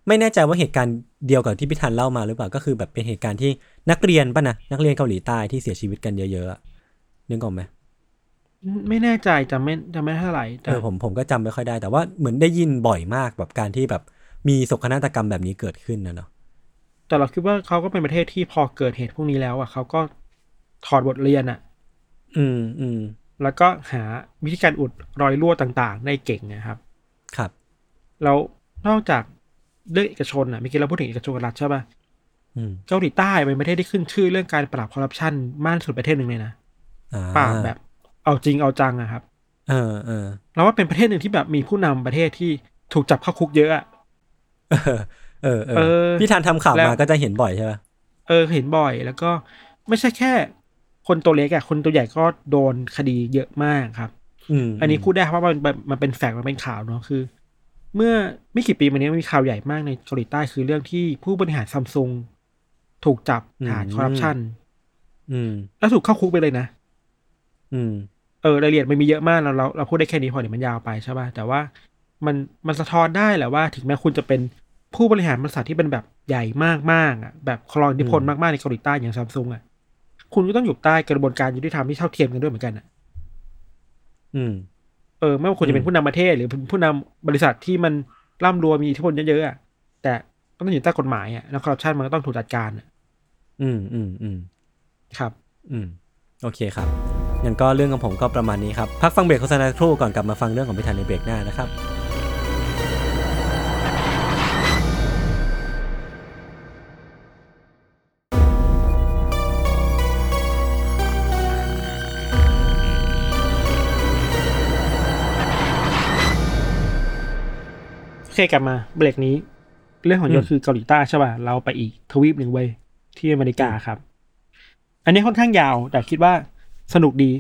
ไม่แน่ใจว่าเหตุการณ์เดียวกับที่พี่ธันเล่ามาหรือเปล่าก็คือแบบเป็นเหตุการณ์ที่นักเรียนป่ะนะนักเรียนเกาหลีใต้ที่เสียชีวิตกันเยอะๆอะนึกออกไหมไม่แน่ใจจำไม่จำไม่เท่าไหร่แต่เออผมผมก็จำไม่ค่อยได้ แต่ว่าเหมือนได้ยินบ่อยมากแบบการที่แบบมีโศกนาฏกรรมแบบนี้เกิดขึ้นนะเนาะแต่เราคิดว่าเขาก็เป็นประเทศที่พอเกิดเหตุพวกนี้แล้วอะเขาก็ถอดบทเรียนอะ อืมอืมแล้วก็หาวิธีการอุดรอยรั่วต่างๆ ได้เก่งนะครับ ครับ แล้วนอกจาก เรื่องเอกชนอะเมื่อกี้เราพูดถึงเอกชนกับรัฐใช่ป่ะอืมเกาหลีใต้เป็นประเทศที่ขึ้นชื่อเรื่องการปราบคอร์รัปชันมากที่สุดประเทศหนึ่งเลยนะอ่าปราบแบบ เอาจริงเอาจังอะครับ เออเออเราว่าเป็นประเทศหนึ่งที่แบบมีผู้นำประเทศที่ถูกจับเข้าคุกเยอะอะเออเออเอเอออพี่ธันทำข่าวแล้วมาก็จะเห็นบ่อยใช่ปะเออเห็นบ่อยแล้วก็ไม่ใช่แค่ คนตัวเล็กอะคนตัวใหญ่ก็โดนคดีเยอะมากครับ อืมอันนี้พูดได้เพราะว่ามันมันมันเป็นแฟกต์มันเป็นข่าวเนาะคือ เมื่อไม่กี่ปีมานี้มีข่าวใหญ่มากในเกาหลีใต้คือเรื่องที่ผู้บริหารซัมซุงถูกจับฐานคอร์รัปชันอืมแล้วถูกเข้าคุกไปเลยนะอืม เออรายละเอียดมันมีเยอะมากเราเราเราพูดได้แค่นี้พอเดี๋ยวมันยาวไปใช่ป่ะแต่ว่ามันมันสะท้อนได้แหละว่า ถึงแม้คุณจะเป็นผู้บริหารบริษัทที่เป็นแบบใหญ่มากๆอะแบบครองอิทธิพลอืมมากๆในเกาหลีใต้อย่างซัมซุงอะคุณก็ต้องอยู่ใต้กระบวนการยุติธรรมที่เท่าเทียมกันด้วยเหมือนกันอะ อืม เออไม่ว่าคุณจะเป็นผู้นำประเทศหรือเป็นผู้นำบริษัทที่มันร่ำรวยมีอิทธิพลเยอะๆอะแต่ก็ต้องอยู่ใต้กฎหมายอะแล้วคอร์รัปชันมันก็ต้องถูกจัดการอะอืมอืมอืมครับ อืม โอเคครับงั้นก็เรื่องของผมก็ประมาณนี้ครับ พักฟังเบรกโฆษณาสักครู่ก่อนกลับมาฟังเรื่องของพิธันในเบรกหน้านะครับ อเคกลับมาเบรกนี้ เรื่องของยศอืมคือเกาหลีใต้ใช่ป่ะเราไปอีกทวีปหนึ่งเว้ยที่อเมริกาครับ อันนี้ค่อนข้างยาว แต่คิดว่าสนุกดี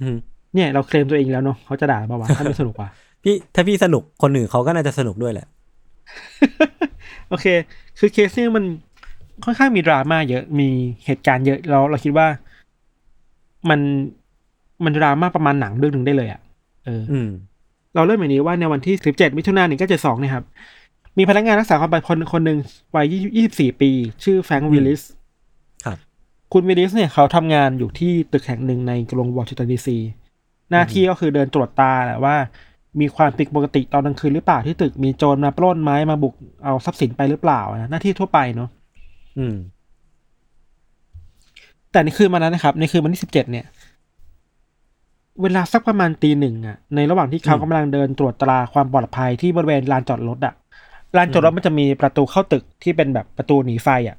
อืมเนี่ย เราเคลมตัวเองแล้วเนาะเขาจะด่าเปล่าวะถ้าไม่สนุกว่ะพี่ถ้าพี่สนุกคนอื่นเขาก็น่าจะสนุกด้วยแหละ โอเค คือเคสเนี่ยมันค่อนข้างมีดราม่าเยอะมีเหตุการณ์เยอะแล้วเราคิดว่ามันมันดราม่าประมาณหนังเรื่องหนึ่งได้เลยอะ่ะเอออืม เราเริ่มอย่างนี้ว่าในวันที่ 17 มิถุนายน1972เนี่ยครับ มีพนักงานรักษาความปลอดภัยคนคนหนึ่งวัย 24 ปี ชื่อแฟรงค์วิลลิสครับคุณวิลลิสเนี่ยเขาทำงานอยู่ที่ตึกแห่งหนึ่งในกรุงวอชิงตันดีซี หน้าที่ก็คือเดินตรวจตาแหละว่า มีความผิดปกติตอนกลางคืนหรือเปล่าที่ตึกมีโจรมาปล้นมั้ยมาบุกเอาทรัพย์สินไปหรือเปล่านะหน้าที่ทั่วไปเนาะอืม แต่ในคืนวันนั้นนะครับ ในคืนวันที่ 17 เนี่ย เวลาสักประมาณตีหนึ่งอะในระหว่างที่เขาอืมกำลังเดินตรวจตราความปลอดภัยที่บริเวณลานจอดรถอะลานจอดรถมันจะมีประตูเข้าตึกที่เป็นแบบประตูหนีไฟอะ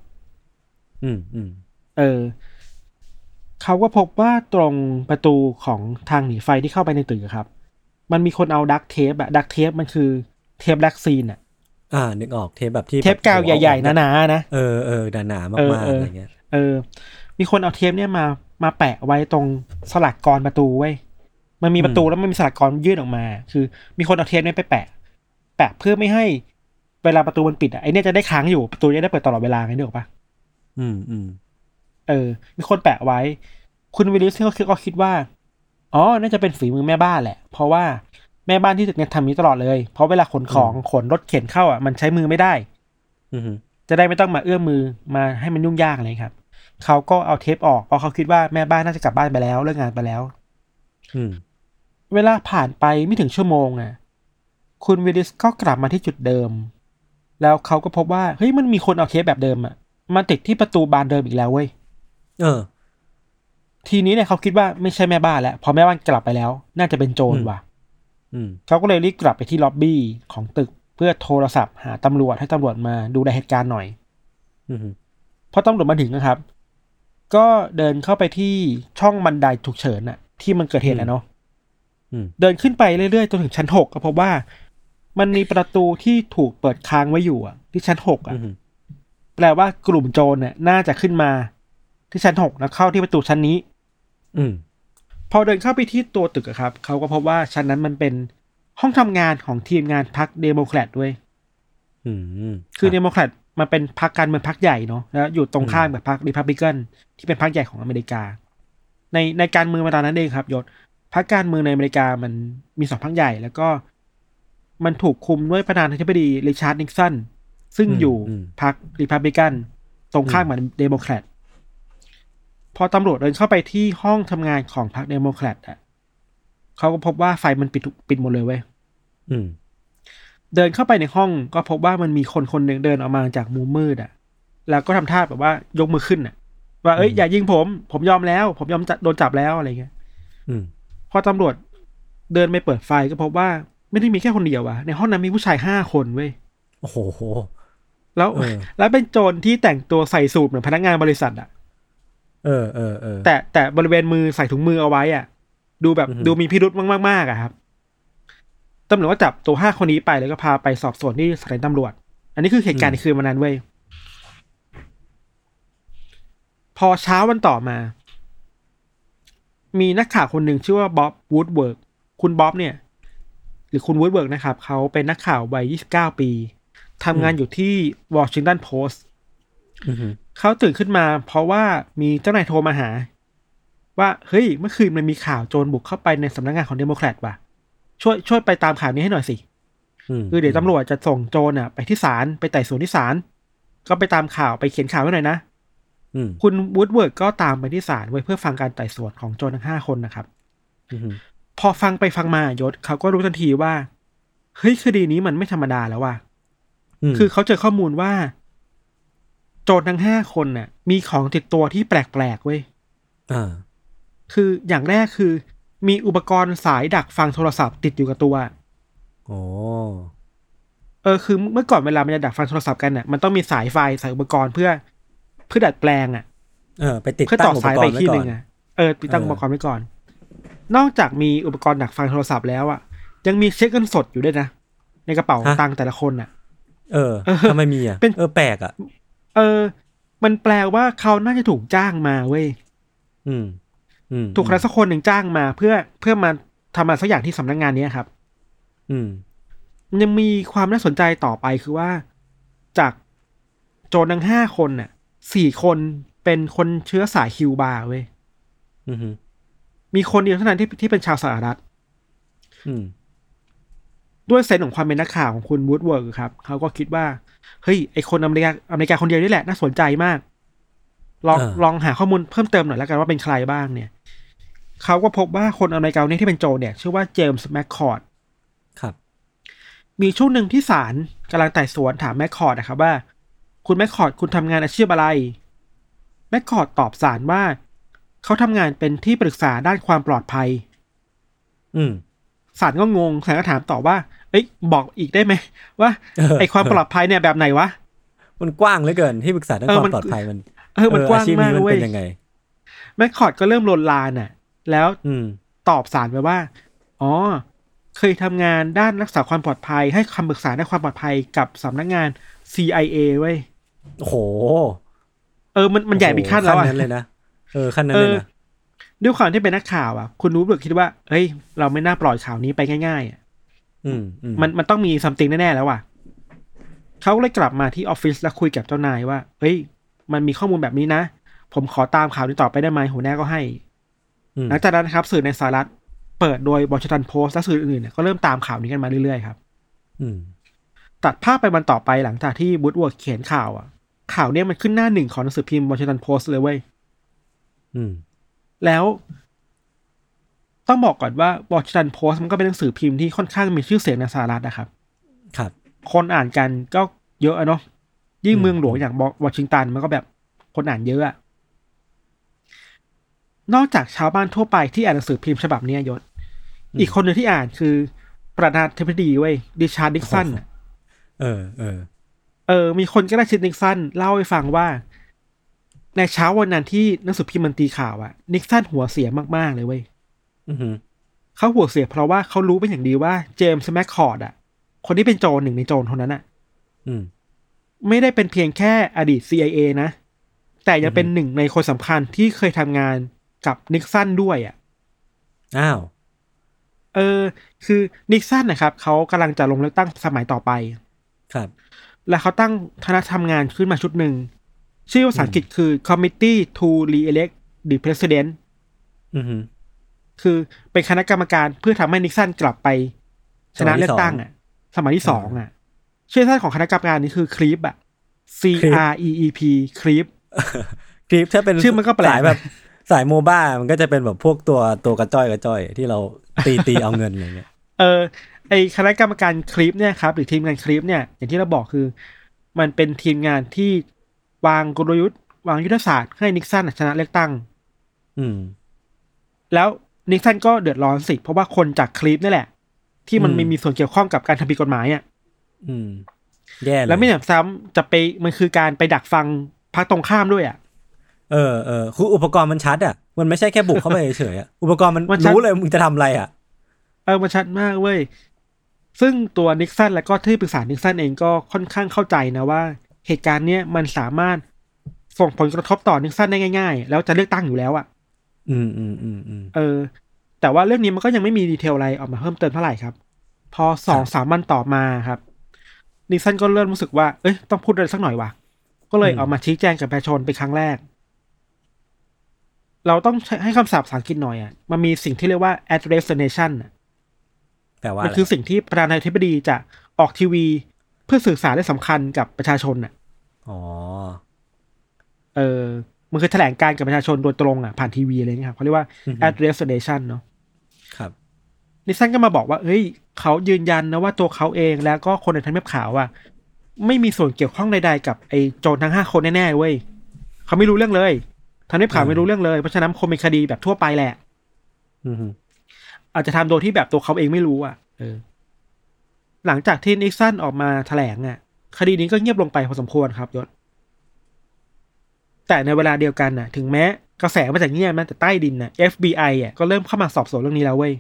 อืมอืมเออ เขาก็พบว่าตรงประตูของทางหนีไฟที่เข้าไปในตึกอะครับ มันมีคนเอาดักเทปอะดักเทปมันคือเทปแบล็กซีนอะอ่า นึกออกเทปแบบที่เทปกาวใหญ่ๆหนาๆนะเออเออหนาหนาๆเออมากๆเออออะไรเงี้ย เออ มีคนเอาเทปเนี่ยมามาแปะไว้ตรงสลักกรประตูไว้ย มันมีประตูแล้วมันมีสลักกรยื่นออกมา คือ มีคนเอาเทปเนี่ยไปแปะ แปะเพื่อไม่ให้เวลาประตูมันปิดอะไอเนี่ยจะได้ค้างอยู่ประตูจะได้เปิดตลอดเวลาไงนึกออกปะอืมอืมเออ มีคนแปะไว้ คุณวิลลิสเขาคิดก็คิดว่า อ๋อ น่าจะเป็นฝีมือแม่บ้านแหละ เพราะว่าแม่บ้านที่ตึกเนี่ยทำนี้ตลอดเลย เพราะเวลาขนของขนรถเข็นเข้าอะมันใช้มือไม่ได้ อืมจะได้ไม่ต้องมาเอื้อมมือมาให้มันยุ่งยากอะไรครับ เขาก็เอาเทปออกเพราะเขาคิดว่าแม่บ้านน่าจะกลับบ้านไปแล้วเลิกงานไปแล้ว อืม เวลาผ่านไปไม่ถึงชั่วโมงอะ คุณวิลลิสก็กลับมาที่จุดเดิม แล้วเขาก็พบว่าเฮ้ยมันมีคนเอาเทปแบบเดิมอะมาติดที่ประตูบานเดิมอีกแล้วเว้ย เออ ทีนี้เนี่ยเขาคิดว่าไม่ใช่แม่บ้านแล้วเพอแม่บ้านกลับไปแล้ว น่าจะเป็นโจรอืมว่ะอืมเขาก็เลยรีบกลับไปที่ล็อบบี้ของตึกเพื่อโทรศัพท์หาตำรวจให้ตำรวจมาดูแลเหตุการณ์หน่อยอืมพอตำรวจมาถึงนะครับ ก็เดินเข้าไปที่ช่องบันไดฉุกเฉินน่ะที่มันเกิดเหตุแล้วเนาะอืม เดินขึ้นไปเรื่อยๆจนถึงชั้นหกก็พบว่า มันมีประตูที่ถูกเปิดค้างไว้อยู่อะ ที่ชั้นหกอะอืมแปลว่ากลุ่มโจรเนี่ย น่าจะขึ้นมา ที่ชั้นหกแล้วเข้าที่ประตูชั้นนี้ อืมพอเดินเข้าไปที่ตัวตึกอะครับ เขาก็พบว่าชั้นนั้นมันเป็นห้องทำงานของทีมงานพรรคเดโมแครตด้วยอืมคือพรรคเดโมแครตมันเป็นพรรคการเมืองพรรคใหญ่เนาะแล้วอยู่ตรงข้ามกับพรรครีพับลิกันที่เป็นพรรคใหญ่ของอเมริกา ในในการเมืองมาตอนนั้นเองครับยศ พรรคการเมืองในอเมริกามันมีสองพรรคใหญ่ แล้วก็มันถูกคุมด้วยประธานาธิบดีริชาร์ดนิกสันซึ่งอยู่พรรครีพับลิกันตรงข้ามกับเดโมแครตพอตำรวจเดินเข้าไปที่ห้องทำงานของพรรคเดโมแครตอะเขาก็พบว่าไฟมันปิดทุกปิดหมดเลยเว้ยอืมเดินเข้าไปในห้องก็พบว่ามันมีคนคนหนึ่งเดินออกมาจากมุมมืดอะ แล้วก็ทำท่าแบบว่ายกมือขึ้นอะ ว่าเอ้ยอืมอย่ายิงผม ผมยอมแล้ว ผมยอมจะโดนจับแล้วอะไรเงี้ยอืม พอตำรวจเดินไปเปิดไฟก็พบว่าไม่ได้มีแค่คนเดียวอะในห้องนั้นมีผู้ชายห้าคนเว้ยโอ้โหแล้วเออแล้วเป็นโจรที่แต่งตัวใส่สูทเหมือนพนักงานบริษัทอะเออเออเออแต่แต่บริเวณมือใส่ถุงมือเอาไว้อะ ดูแบบอือฮึดูมีพิรุธมากๆอะครับตำรวจก็จับตัวห้าคนนี้ไปแล้วก็พาไปสอบสวนที่สถานีตำรวจ อันนี้คือเหตุการณ์ในคืนวันนั้นเว้ยพอเช้าวันต่อมา มีนักข่าวคนหนึ่งชื่อว่าบ๊อบวูดเวิร์ดคุณบ๊อบเนี่ย หรือคุณวูดเวิร์ดนะครับ เขาเป็นนักข่าววัย 29 ปีทำงานอยู่ที่วอชิงตันโพสต์อือฮึเขาตื่นขึ้นมา เพราะว่ามีเจ้านายโทรมาหา ว่าเฮ้ยเมื่อคืนมันมีข่าวโจรบุกเข้าไปในสำนักงานของเดโมแครตว่ะ ช่วยช่วยไปตามข่าวนี้ให้หน่อยสิ อืมคือเดี๋ยวตำรวจจะส่งโจรอะ ไปที่ศาลไปไต่สวนที่ศาลก็ไปตามข่าวไปเขียนข่าวไว้หน่อยนะอืม คุณวูดเวิร์ดก็ตามไปที่ศาลเว้ยเพื่อฟังการไต่สวนของโจรทั้งห้าคนนะครับอือฮึพอฟังไปฟังมายศเขาก็รู้ทันทีว่า เฮ้ยคดีนี้มันไม่ธรรมดาแล้วว่ะมคือเขาเจอข้อมูลว่า โจรทั้งห้าคนน่ะ มีของติดตัวที่แปลกๆเว้ยอ่าคืออย่างแรกคือ มีอุปกรณ์สายดักฟังโทรศัพท์ติดอยู่กับตัวโอ้เออคือเมื่อก่อนเวลามันจะดักฟังโทรศัพท์กันน่ะมันต้องมีสายไฟสายอุปกรณ์เพื่อ เพื่อดัดแปลงอะเออไปติดเพื่อตั้ต่องอุปสายกไปรอีณ์กไว้ที่หก่อนึ่นงอะเออติดตั้งเอออุปกรณ์ไว้ก่อน นอกจากมีอุปกรณ์ดักฟังโทรศัพท์แล้วอะ ยังมีเช็คเงินสดอยู่ด้วยนะ ในกระเป๋าตังค์แต่ละคนอะ เออเออทำไมมีอะเป็นเออแปลกอะ เออ มันแปลว่าเขาน่าจะถูกจ้างมาเว้ยอืมอืมถูกใครสักคนหนึ่งจ้างมา เพื่อเพื่อมาทำอะไรสักอย่างที่สำนักงานเนี้ยครับ อืมมันยังมีความน่าสนใจต่อไปคือว่า จากโจรทั้งห้าคนน่ะ สี่คนเป็นคนเชื้อสายคิวบาเว้ยอืมมีคนเดียวเท่านั้นที่ที่เป็นชาวสหรัฐอืมด้วย sense ของความเป็นนักข่าวของคุณวูดเวิร์ดครับเขาก็คิดว่า เฮ้ย ไอคนอเมริกาอเมริกาคนเดียวนี่แหละ น่าสนใจมาก ลองอ่าลองหาข้อมูลเพิ่มเติมหน่อยแล้วกันว่าเป็นใครบ้างเนี่ยเขาก็พบว่าคนอเมริกาเนี่ยที่เป็นโจรเนี่ย ชื่อว่าเจมส์แมคคอร์ดครับ มีช่วงหนึ่งที่ศาลกำลังไต่สวนถามแมคคอร์ดนะครับว่า คุณแมคคอร์ดคุณทำงานอาชีพอะไร แมคคอร์ดตอบศาลว่า เขาทำงานเป็นที่ปรึกษาด้านความปลอดภัย อืมศาลก็งงศาลก็ถามต่อว่า เอ้ย บอกอีกได้ไหมว่าเออไอความปลอดภัยเนี่ยแบบไหนวะ มันกว้างเหลือเกินที่ปรึกษาด้านเอคอวามมันปลอดภัยมัน เออ มันกว้างอาชีพมากนี้มันเว้ยเป็นยังไง แมคคอร์ดก็เริ่มลนลานอะ แล้วอืมตอบศาลไปว่า อ๋อ เคยทำงานด้านรักษาความปลอดภัย ให้คำปรึกษาด้านความปลอดภัยกับสำนักงาน CIA เว้ย โอ้โห เออมันมันใหญ่ไปขั้นแล้วขั้อะนนั้นเลยนะเออขั้นนั้นเอเลยอนะด้วยความที่เป็นนักข่าวอะ คุณรู้เบิกคิดว่าเฮ้ย เราไม่น่าปล่อยข่าวนี้ไปง่ายๆอะอืมอืมมันมันต้องมีซัมติงแน่ๆแล้วอะเขาก็เลยกลับมาที่ออฟฟิศแล้วคุยกับเจ้านายว่าเฮ้ย มันมีข้อมูลแบบนี้นะ ผมขอตามข่าวนี้ต่อไปได้ไหมหัวหน้าก็ให้อืมหลังจากนั้นนะครับ สื่อในสหรัฐ เปิดโดยบอชตันโพสต์และสื่ออื่นๆเนี่ยก็เริ่มตามข่าวนี้กันมาเรื่อยๆครับ อืม ตัดภาพไปวันต่อไปหลังจากที่บูธวอร์ดเขียนข่าวอะ ข่าวเนี้ยมันขึ้นหน้าหนึ่งของหนังสือพิมพ์บอชตันโพสต์เลยเว้ยอืมแล้ว ต้องบอกก่อนว่าบอชตันโพสต์มันก็เป็นหนังสือพิมพ์ที่ค่อนข้างมีชื่อเสียงในสหรัฐนะครับ ครับ คนอ่านกันก็เยอะอะเนาะยิ่งอืมเมืองหลวงอย่างวอชิงตันมันก็แบบคนอ่านเยอะอะนอกจากชาวบ้านทั่วไปที่อ่านหนังสือพิมพ์ฉบับเนี้ยยศ อีกคนหนึ่งที่อ่านคือประธานาธิบดีเว้ยริชาร์ดนิกสันอะ เออเออเออ มีคนใกล้ชิดนิกสันเล่าให้ฟังว่า ในเช้าวันนั้นที่หนังสือพิมพ์มันตีข่าวอะนิกสันหัวเสียมาก ๆ เลยเว้ยอือหือเขาหัวเสียเพราะว่าเขารู้เป็นอย่างดีว่าเจมส์แมคคอร์ดอะคนที่เป็นโจรหนึ่งในโจรคนนั้นอะอืมไม่ได้เป็นเพียงแค่อดีต CIA นะ แต่ยังเป็นหนึ่งในคนสำคัญที่เคยทำงานกับนิกสันด้วยอะอ้าว เออ คือนิกสันนะครับเขากำลังจะลงเลือกตั้งสมัยต่อไป ครับ แล้วเขาตั้งคณะทำงานขึ้นมาชุดหนึ่ง ชื่อภาษาอังกฤษคือ Committee to Re-elect the President อือฮึคือเป็นคณะกรรมการเพื่อทำให้นิกสันกลับไป ชนะเลือกตั้งอะ สมัยที่สองอะ ชื่อท่านของคณะกรรมการนี้คือครีปอะ C R E E P ครีปคลิปถ้าเป็นชื่อมันก็แปลกสายแบบสายโมบ้ามันก็จะเป็นแบบพวกตัวตัวกระจ้อยกระจ้อย ที่เราตีตีเอาเงินอะไรเงี้ย เออ ไอคณะกรรมการคลิปเนี่ยครับหรือทีมงานคลิปเนี่ยอย่างที่เราบอกคือ มันเป็นทีมงานที่วางกลยุทธ์วางยุทธศาสตร์ให้นิกสันชนะเลือกตั้ง อืม แล้วนิกสันก็เดือดร้อนสิ เพราะว่าคนจากคลิปนี่แหละ ที่มันอืมไม่มีส่วนเกี่ยวข้องกับการทำผิดกฎหมายอะอืม แย่เลยแล้วไม่หนำซ้ำจะไปมันคือการไปดักฟังพรรคตรงข้ามด้วยอะเออเออคืออุปกรณ์มันชัดอะ มันไม่ใช่แค่บุกเข้าไปเฉยๆอะอุปกรณ์มันมันชัดรู้เลยมึงจะทำอะไรอะเออมันชัดมากเว้ย ซึ่งตัวนิกสันและก็ที่ปรึกษานิกสันเองก็ค่อนข้างเข้าใจนะว่า เหตุการณ์เนี้ยมันสามารถส่งผลกระทบต่อนิกสันได้ง่าย ๆ แล้วจะเลือกตั้งอยู่แล้วอะ อืมอืมอืมอืมเออ แต่ว่าเรื่องนี้มันก็ยังไม่มี detail อะไรออกมาเพิ่มเติมเท่าไหร่ครับ พอสองสามวันต่อมาครับนิกสันก็เริ่มรู้สึกว่า เอ้ย ต้องพูดอะไรสักหน่อยว่ะก็เลยออกมาชี้แจงกับประชาชนเป็นครั้งแรก เราต้องใช้ให้คำศัพท์ภาษาอังกฤษหน่อยอะ มันมีสิ่งที่เรียกว่า address the nation อะแต่ว่ามันคือสิ่งที่ประธานาธิบดีจะออกทีวีเพื่อสื่อสารได้สำคัญกับประชาชนอะอ๋อเออมันคือแถลงการกับประชาชนโดยตรงอะผ่านทีวีอะไรเงี้ยครับเขาเรียกว่าอือฮึ address the nation เนาะครับนิสันก็มาบอกว่าเฮ้ยเขายืนยันนะว่าตัวเขาเองแล้วก็คนในทำเนียบขาวอะไม่มีส่วนเกี่ยวข้องใดๆกับไอ้โจรทั้งห้าคนแน่ๆเว้ยเขาไม่รู้เรื่องเลยทำเนียบขาวอืมไม่รู้เรื่องเลยเพราะฉะนั้นคงเป็นคดีแบบทั่วไปแหละ อืมฮึอาจจะทำโดยที่แบบตัวเขาเองไม่รู้อะเออ หลังจากที่นิกสันออกมาแถลงอะ คดีนี้ก็เงียบลงไปพอสมควรครับยศ แต่ในเวลาเดียวกันน่ะ ถึงแม้กระแสมาจากเงียบนะแต่ใต้ดินน่ะ FBI อะก็เริ่มเข้ามาสอบสวนเรื่องนี้แล้วเว้ย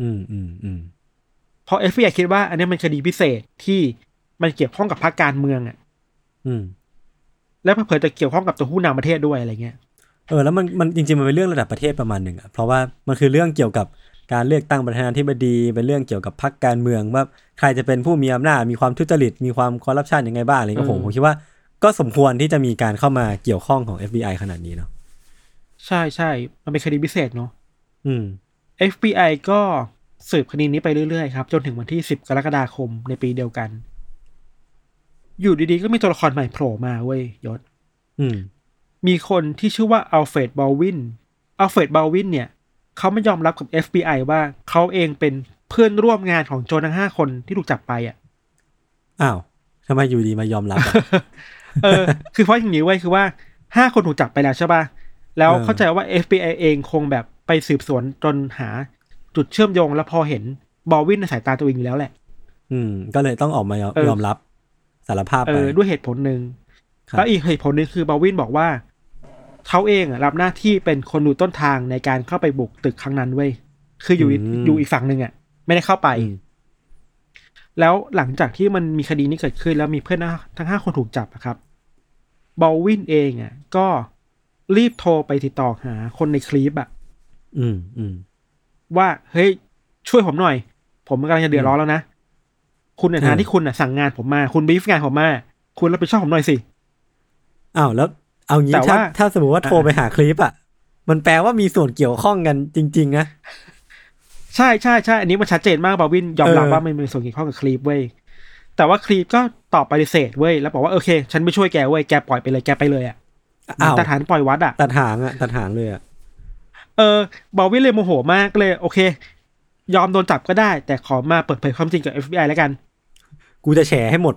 อืมอืมอืมเพราะ FBI คิดว่า อันนี้มันคดีพิเศษที่มันเกี่ยวข้องกับพรรคการเมืองอะ อืม แล้วเผลอๆจะเกี่ยวข้องกับตัวผู้นำประเทศด้วยอะไรเงี้ย เออ แล้วมันมันจริงๆมันเป็นเรื่องระดับประเทศประมาณหนึ่งอะ เพราะว่ามันคือเรื่องเกี่ยวกับ การเลือกตั้งประธานาธิบดีเป็นเรื่องเกี่ยวกับพรรคการเมืองว่าใครจะเป็นผู้มีอำนาจมีความทุจริตมีความคอร์รัปชันยังไงบ้างอะไรเงี้ยผมอืมผมคิดว่าก็สมควรที่จะมีการเข้ามาเกี่ยวข้องของ FBI ขนาดนี้เนาะใช่ใช่ มันเป็นคดีพิเศษเนาะอืม FBI ก็สืบคดีนี้ไปเรื่อยๆครับ จนถึงวันที่ 10 กรกฎาคมในปีเดียวกัน อยู่ดีๆ ก็มีตัวละครใหม่โผล่มาเว้ยยศ อืม มีคนที่ชื่อว่าอัลเฟรดบอลวินอัลเฟรดบอลวินเนี่ย เขาไปยอมรับกับ FBI ว่าเขาเองเป็นเพื่อนร่วมงานของโจรทั้งห้าคนที่ถูกจับไปอะ อ้าวทำไมอยู่ดีมายอมรับอะเออ คือเพราะอย่างนี้เว้ยคือว่าห้าคนถูกจับไปแล้วใช่ป่ะ แล้วเออเข้าใจว่า FBI เองคงแบบไปสืบสวนจนหาจุดเชื่อมโยงแล้วพอเห็นบอลวินในสายตาตัวเองอยู่แล้วแหละ อืม ก็เลยต้องออกมายอมเออยอมรับสารภาพเอไปอด้วยเหตุผลหนึ่งครับแล้วอีกเหตุผลหนึ่งคือบอลวินบอกว่า เขาเองอะรับหน้าที่เป็นคนดูต้นทางในการเข้าไปบุกตึกครั้งนั้นเว้ยคืออยู่อีกอยู่อีกฝั่งหนึ่งอะไม่ได้เข้าไปอืมแล้วหลังจากที่มันมีคดีนี้เกิดขึ้น แล้วมีเพื่อนทั้งห้าคนถูกจับอะครับบอลวินเองอะก็รีบโทรไปติดต่อหาคนในคลิปอะอืมอืมว่าเฮ้ยช่วยผมหน่อย ผมกำลังจะเดือดร้อนแล้วนะ คุณในฐาเอนะอที่คุณน่ะสั่งงานผมมา คุณบีฟงานผมมา คุณรับผิดชอบผมหน่อยสิ อ้าวแล้ว เอางี้แต่ถ้าว่าถ้าสมมติว่าโทรไปหาคลิปอะ มันแปลว่ามีส่วนเกี่ยวข้องกันจริง ๆ นะ ใช่ใช่ใช่อันนี้มันชัดเจนมากบาวินยอมรับเออว่ามันมีส่วนเกี่ยวข้องกับคลีปเว้ยแต่ว่าคลีปก็ตอบปฏิเสธเว้ยแล้วบอกว่าโอเค ฉันไม่ช่วยแกเว้ยแกปล่อยไปเลยแกไปเลยอะอ้าวหางปล่อยวัดอะตัดหางอะตัดหางเลยอะเออบอลวินเลยโมโหมากเลย โอเค ยอมโดนจับก็ได้ แต่ขอมาเปิดเผยความจริงกับ FBI แล้วกัน กูจะแฉให้หมด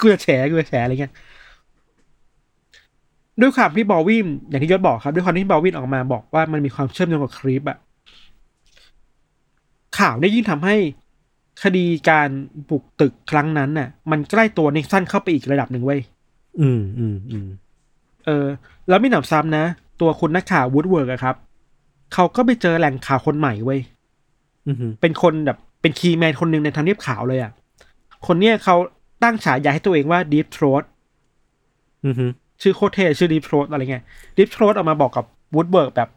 กูจะแฉกูจะแฉอะไรเงี้ย ด้วยความที่บอลวินอย่างที่ยศบอกครับ ด้วยความที่บอลวินออกมาบอกว่ามันมีความเชื่อมโยงกับ CREEP อะข่าวได้ยิ่งทำให้คดีการบุกตึกครั้งนั้นน่ะ มันใกล้ตัวนิกสันเข้าไปอีกระดับหนึ่งเว้ยอืมอืมอืมเออ แล้วไม่หนำซ้ำนะ ตัวคุณนักข่าววูดเวิร์ดอะครับ เขาก็ไปเจอแหล่งข่าวคนใหม่เว้ยอืมอืมเป็นคนแบบเป็น key man คนหนึ่งในทำเนียบขาวเลยอะคนเนี้ยเขาตั้งฉายาให้ตัวเองว่า Deep Throat อืมอืม ชื่อโคตรเท่ชื่อ Deep Throat อะไรเงี้ย Deep Throat ออกมาบอกกับวูดเวิร์ดแบบ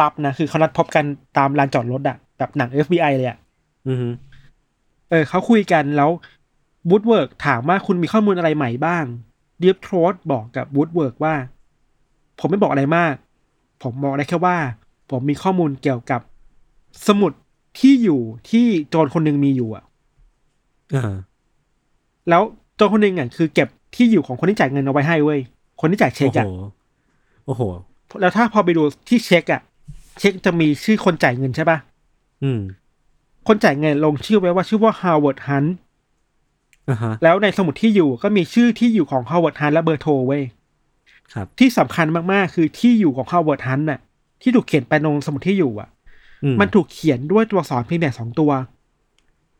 ลับๆนะคือเขานัดพบกันตามลานจอดรถอะแบบหนัง FBI เลยอะอืมอืมเออเขาคุยกันแล้ววูดเวิร์ดถามว่าคุณมีข้อมูลอะไรใหม่บ้าง Deep Throat บอกกับวูดเวิร์ดว่า ผมไม่บอกอะไรมาก ผมบอกได้แค่ว่า ผมมีข้อมูลเกี่ยวกับสมุดที่อยู่ที่โจรคนหนึ่งมีอยู่อะอ่าแล้วโจรคนหนึ่งอะคือเก็บที่อยู่ของคนที่จ่ายเงินเอาไว้ให้เว้ย คนที่จ่ายเช็คโอ้อะโหโอ้โห แล้วถ้าพอไปดูที่เช็คอะเช็คจะมีชื่อคนจ่ายเงินใช่ปะอืม คนจ่ายเงินลงชื่อไว้ว่าชื่อว่า Howard Hunt อ่าฮะแล้วในสมุดที่อยู่ก็มีชื่อที่อยู่ของ Howard Hunt และเบอร์โทรเว้ยครับ ที่สำคัญมาก ๆ คือที่อยู่ของ Howard Hunt น่ะ ที่ถูกเขียนไปในสมุดที่อยู่อะอืมันถูกเขียนด้วยตัวอักษรเพียงแต่สองตัว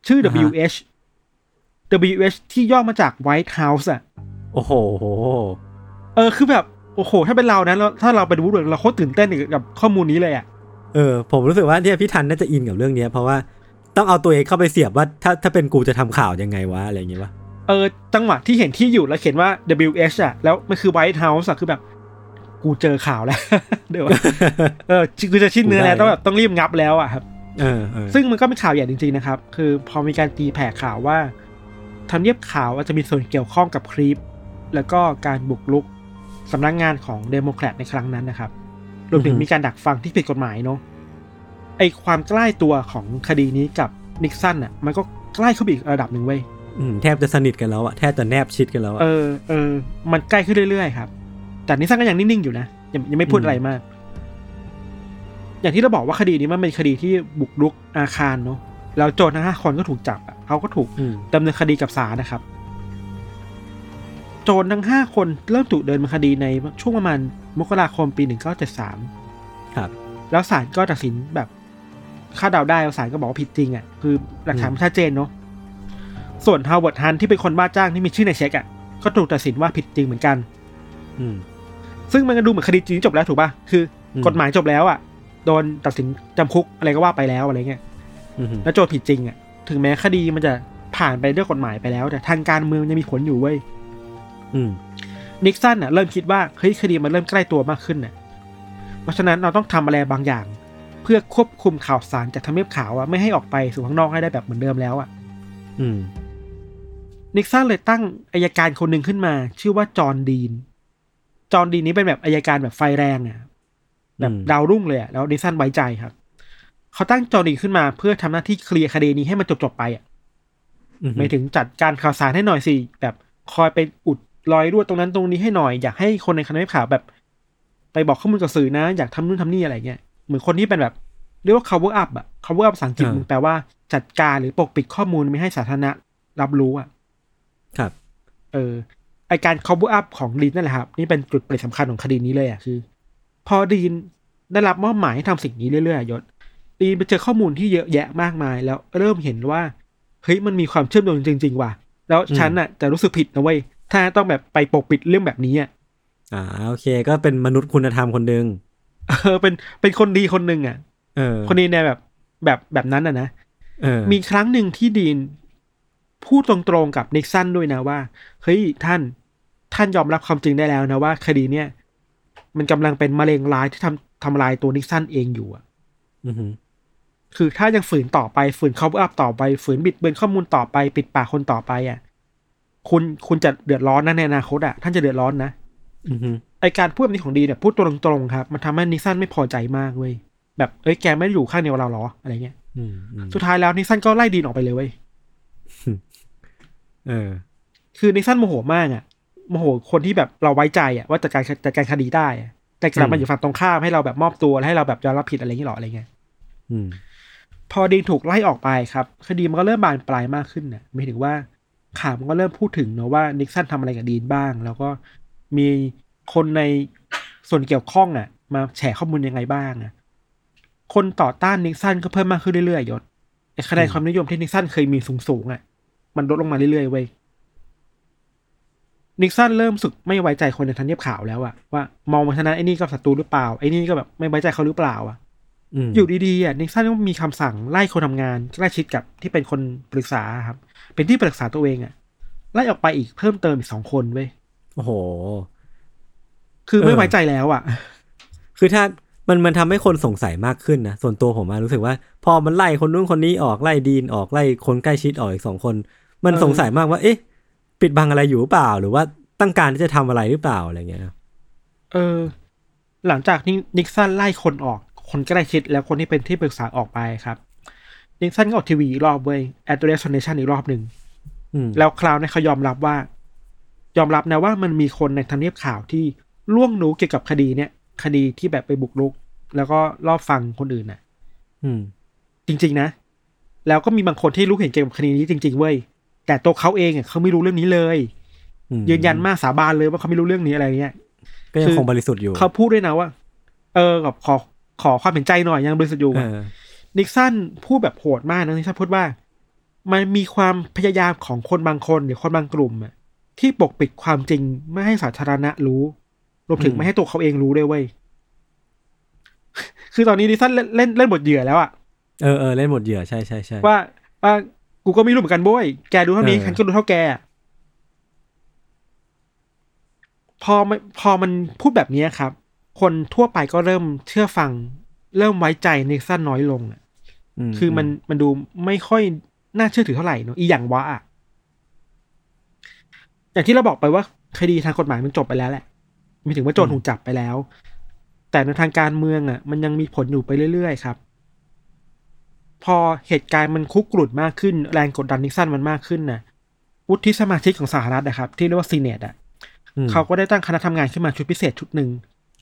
ชื่ออ่าฮะ WH WH ที่ย่อมาจาก White House อะ โอ้โห เออคือแบบโอ้โหถ้าเป็นเรานะแล้วถ้าเราไปดูเราโคตรตื่นเต้นกับข้อมูลนี้เลยอะเออผมรู้สึกว่าเนี่ยพี่ทันน่าจะอินกับเรื่องเนี้ยเพราะว่าต้องเอาตัวเองเข้าไปเสียบว่าถ้าถ้าเป็นกูจะทำข่าวยังไงวะอะไรอย่างเงี้ยวะเออจังหวะที่เห็นที่อยู่แล้วเขียนว่า WH อะแล้วมันคือ White House อะคือแบบ กูเจอข่าวแล้ว เดี๋ยวเออกูจะชิ้นเนื้อแล้วต้องแบบต้องรีบงับแล้วอะครับเออเออซึ่งมันก็เป็นข่าวใหญ่จริงๆนะครับ คือพอมีการตีแผ่ข่าวว่าทำเนียบขาวอาจจะมีส่วนเกี่ยวข้องกับ CREEP แล้วก็การบุกรุก สำนักงานของเดโมแครตในครั้งนั้นนะครับรวมถึงมีการดักฟังที่ผิดกฎหมายเนาะไอความใกล้ตัวของคดีนี้กับนิกสันอะ มันก็ใกล้เข้าไปอีกระดับหนึ่งเว้ยอืมแทบจะสนิทกันแล้วอะแทบจะแนบชิดกันแล้วอะเออเออมันใกล้ขึ้นเรื่อยๆครับ แต่นิกสันก็ยังนิ่งๆอยู่นะยังยังไม่พูดอืมอะไรมาก อย่างที่เราบอกว่าคดีนี้มันเป็นคดีที่บุกรุกอาคารเนาะแล้วโจรทั้งห้าคนก็ถูกจับอะเขาก็ถูกอืมดำเนินคดีกับศาลนะครับ โจรทั้งห้าคนเริ่มถูกดำเนินคดีในช่วงประมาณมกราคมปีหนึ่งเก้าเจ็ดสามครับ แล้วศาลก็ตัดสินแบบคาดเดาได้ศาลก็บอกว่าผิดจริงอะคือหลักฐานมันชัดเจนเนาะส่วนฮาวเวิร์ดฮันต์ที่เป็นคนว่าจ้างที่มีชื่อในเช็คอะก็ถูกตัดสินว่าผิดจริงเหมือนกัน อืม ซึ่งมันก็ดูเหมือนคดีมันจบแล้วถูกป่ะคืออมกฎหมายจบแล้วอะโดนตัดสินจำคุกอะไรก็ว่าไปแล้วอะไรเงี้ยอืมแล้วโจทย์ผิดจริงอะ ถึงแม้คดีมันจะผ่านไปด้วยกฎหมายไปแล้ว แต่ทางการเมืองยังมีผลอยู่เว้ยอืม นิกสันอะเริ่มคิดว่าเฮ้ยคดีมันเริ่มใกล้ตัวมากขึ้นน่ะเพราะฉะนั้นเราต้องทำอะไรบางอย่าง เพื่อควบคุมข่าวสารจากทำเนียบขาวอะไม่ให้ออกไปสู่ข้างนอกให้ได้แบบเหมือนเดิมแล้วอะอืมนิกสันเลยตั้งอายการคนหนึ่งขึ้นมา ชื่อว่าจอห์นดีน จอห์นดีนนี้เป็นแบบอายการแบบไฟแรงอะแบบอืมดาวรุ่งเลยอะแล้วนิกสันไว้ใจครับ เขาตั้งจอห์นดีนขึ้นมา เพื่อทำหน้าที่เคลียร์คดีนี้ให้มันจบๆไปอะอืมหมายถึงจัดการข่าวสารให้หน่อยสิแบบคอยไปอุด รอยรั่วตรงนั้นตรงนี้ให้หน่อยอยากให้คนในคณะข่าวแบบ ไปบอกข้อมูลกับสื่อนะ อยากทำนู่นทำนี่อะไรเงี้ยเหมือนคนที่เป็นแบบเรียกว่า cover up อะ cover up ภาษาอังกฤษมันแปลว่าจัดการหรือปกปิดข้อมูลไม่ให้สาธารณะรับรู้อะครับ เออไอการ cover up ของดีนนั่นแหละครับ นี่เป็นจุดเปลี่ยนสำคัญของคดีนี้เลยอะคือ พอดีนได้รับมอบหมายให้ทำสิ่งนี้เรื่อยๆอะยศดีนไปเจอข้อมูลที่เยอะแยะมากมาย แล้วเริ่มเห็นว่าเฮ้ยมันมีความเชื่อมโยงจริง ๆ ว่ะแล้วฉันอะจะรู้สึกผิดนะเว้ย ถ้าต้องแบบไปปกปิดเรื่องแบบนี้อะอ่าโอเค ก็เป็นมนุษย์คุณธรรมคนหนึ่งเออเป็นเป็นคนดีคนหนึ่งอะเออ คนดีในแบบแบบแบบนั้นอะนะเออมีครั้งหนึ่งที่ดีนพูดตรงๆกับนิกสันด้วยนะว่า เฮ้ยท่านท่านยอมรับความจริงได้แล้วนะว่า คดีเนี่ย มันกำลังเป็นมะเร็งร้ายที่ทำทำลายตัวนิกสันเองอยู่อะอือหือคือถ้ายังฝืนต่อไปฝืน cover up ต่อไป ฝืนบิดเบือนข้อมูลต่อไป ปิดปากคนต่อไปอะ คุณคุณจะเดือดร้อนนะในอนาคตอะท่านจะเดือดร้อนนะอือหือไอการพูดแบบนี้ของดีเนี่ยพูดตรงๆครับ มันทำให้นิกสันไม่พอใจมากเว้ยแบบเอ้ยแกไม่ได้อยู่ข้างเดียวกับเราเหรออะไรเงี้ยอืมอืมสุดท้ายแล้วนิกสันก็ไล่ดีนออกไปเลยเว้ยเออ คือนิกสันโมโหมากอะโมโหคนที่แบบเราไว้ใจอะว่าจัดการจัดการคดีได้อะแต่กลับอืมามอยู่ฝั่งตรงข้ามให้เราแบบมอบตัวและให้เราแบบยอมรับผิดอะไรอย่างนี้หรออะไรเงี้ยอืมพอดีนถูกไล่ออกไปครับ คดีมันก็เริ่มบานปลายมากขึ้นน่ะหมายถึงว่า ข่าวมันก็เริ่มพูดถึงเนอะว่านิกสันทำอะไรกับดีนบ้าง แล้วก็มีคนในส่วนเกี่ยวข้องอะ มาแฉข้อมูลยังไงบ้างอะคนต่อต้านนิกสันก็เพิ่มมากขึ้นเรื่อยๆยศไอ้คะแนนความนิยมที่นิกสันเคยมีสูงๆอะ มันลดลงมาเรื่อยๆเว้ยนิกสันเริ่มรู้สึกไม่ไว้ใจคนในทันเนียบข่าวแล้วอะว่ามองมาทางนั้นไอ้นี่ก็ศัตรูหรือเปล่าไอ้นี่ก็แบบไม่ไว้ใจเขาหรือเปล่าอะอืมอยู่ดีๆอะนิกสันก็มีคำสั่งไล่คนทำงานใกล้ชิดกับที่เป็นคนปรึกษาครับ เป็นที่ปรึกษาตัวเองอะไล่ออกไปอีกเพิ่มเติมอีกสองคนเว้ยโอ้โห คือไม่เออไว้ใจแล้วอะคือถ้ามันมันทำให้คนสงสัยมากขึ้นนะ ส่วนตัวผมมารู้สึกว่า พอมันไล่คนนู้นคนนี้ออกไล่ดีนออกไล่คนใกล้ชิดออกอีกสองคน มันเออสงสัยมากว่า เอ๊ะ ปิดบังอะไรอยู่หรือเปล่า หรือว่าต้องการที่จะทำอะไรหรือเปล่าอะไรเงี้ยเออ หลังจากที่นิกสันไล่คนออก คนใกล้ชิดแล้วคนที่เป็นที่ปรึกษาออกไปครับ นิกสันก็ออกทีวีอีกรอบเว้ย address nation อีกรอบหนึ่งอืมแล้วคราวนี้เขายอมรับว่า ยอมรับนะว่ามันมีคนในทำเนียบข่าวที่ล่วงรู้เกี่ยวกับคดีเนี่ย คดีที่แบบไปบุกรุก แล้วก็รอบฟังคนอื่นน่ะ อืม จริง ๆ นะ แล้วก็มีบางคนที่รู้เห็นเกี่ยวกับคดีนี้จริง ๆ เว้ย แต่ตัวเขาเองอะเขาไม่รู้เรื่องนี้เลยอืมยืนยันมากสาบานเลยว่าเขาไม่รู้เรื่องนี้อะไรเงี้ยก็ยังคงบริสุทธิ์อยู่เขาพูดด้วยนะว่า เออกับขอขอความเห็นใจหน่อยยังบริสุทธิ์อยู่เออ นิกสันพูดแบบโหดมากนะนิกสันพูดว่า มันมีความพยายามของคนบางคนหรือคนบางกลุ่มอะที่ปกปิดความจริงไม่ให้สาธารณะรู้รวมถึงอืมไม่ให้ตัวเขาเองรู้ด้วยเว้ยคือตอนนี้นิกสันเล่นเล่นเล่นบทเหยื่อแล้วอะเออเออเล่นหมดเหยื่อใช่ใช่ใช่ว่าว่ากูก็ไม่รู้เหมือนกันโว้ยแกดูเท่านี้เออฉันก็รู้เท่าแกอะพอมันพอมันพูดแบบนี้ครับ คนทั่วไปก็เริ่มเชื่อฟัง เริ่มไว้ใจนิกสันน้อยลงอะ คือมันมันดูไม่ค่อยน่าเชื่อถือเท่าไหร่เนอะอีอย่างวะอะอย่างที่เราบอกไปว่าคดีทางกฎหมายมันจบไปแล้วแหละไม่ถึงว่าโจรถูกจับไปแล้ว แต่ในทางการเมืองอะ มันยังมีผลอยู่ไปเรื่อยๆครับ พอเหตุการณ์มันคุกกรุ่นมากขึ้น แรงกดดันนิกสันมันมากขึ้นนะวุฒิสมาชิกของสหรัฐนะครับ ที่เรียกว่าซีเนตอะอืมเขาก็ได้ตั้งคณะทำงานขึ้นมาชุดพิเศษชุดหนึ่ง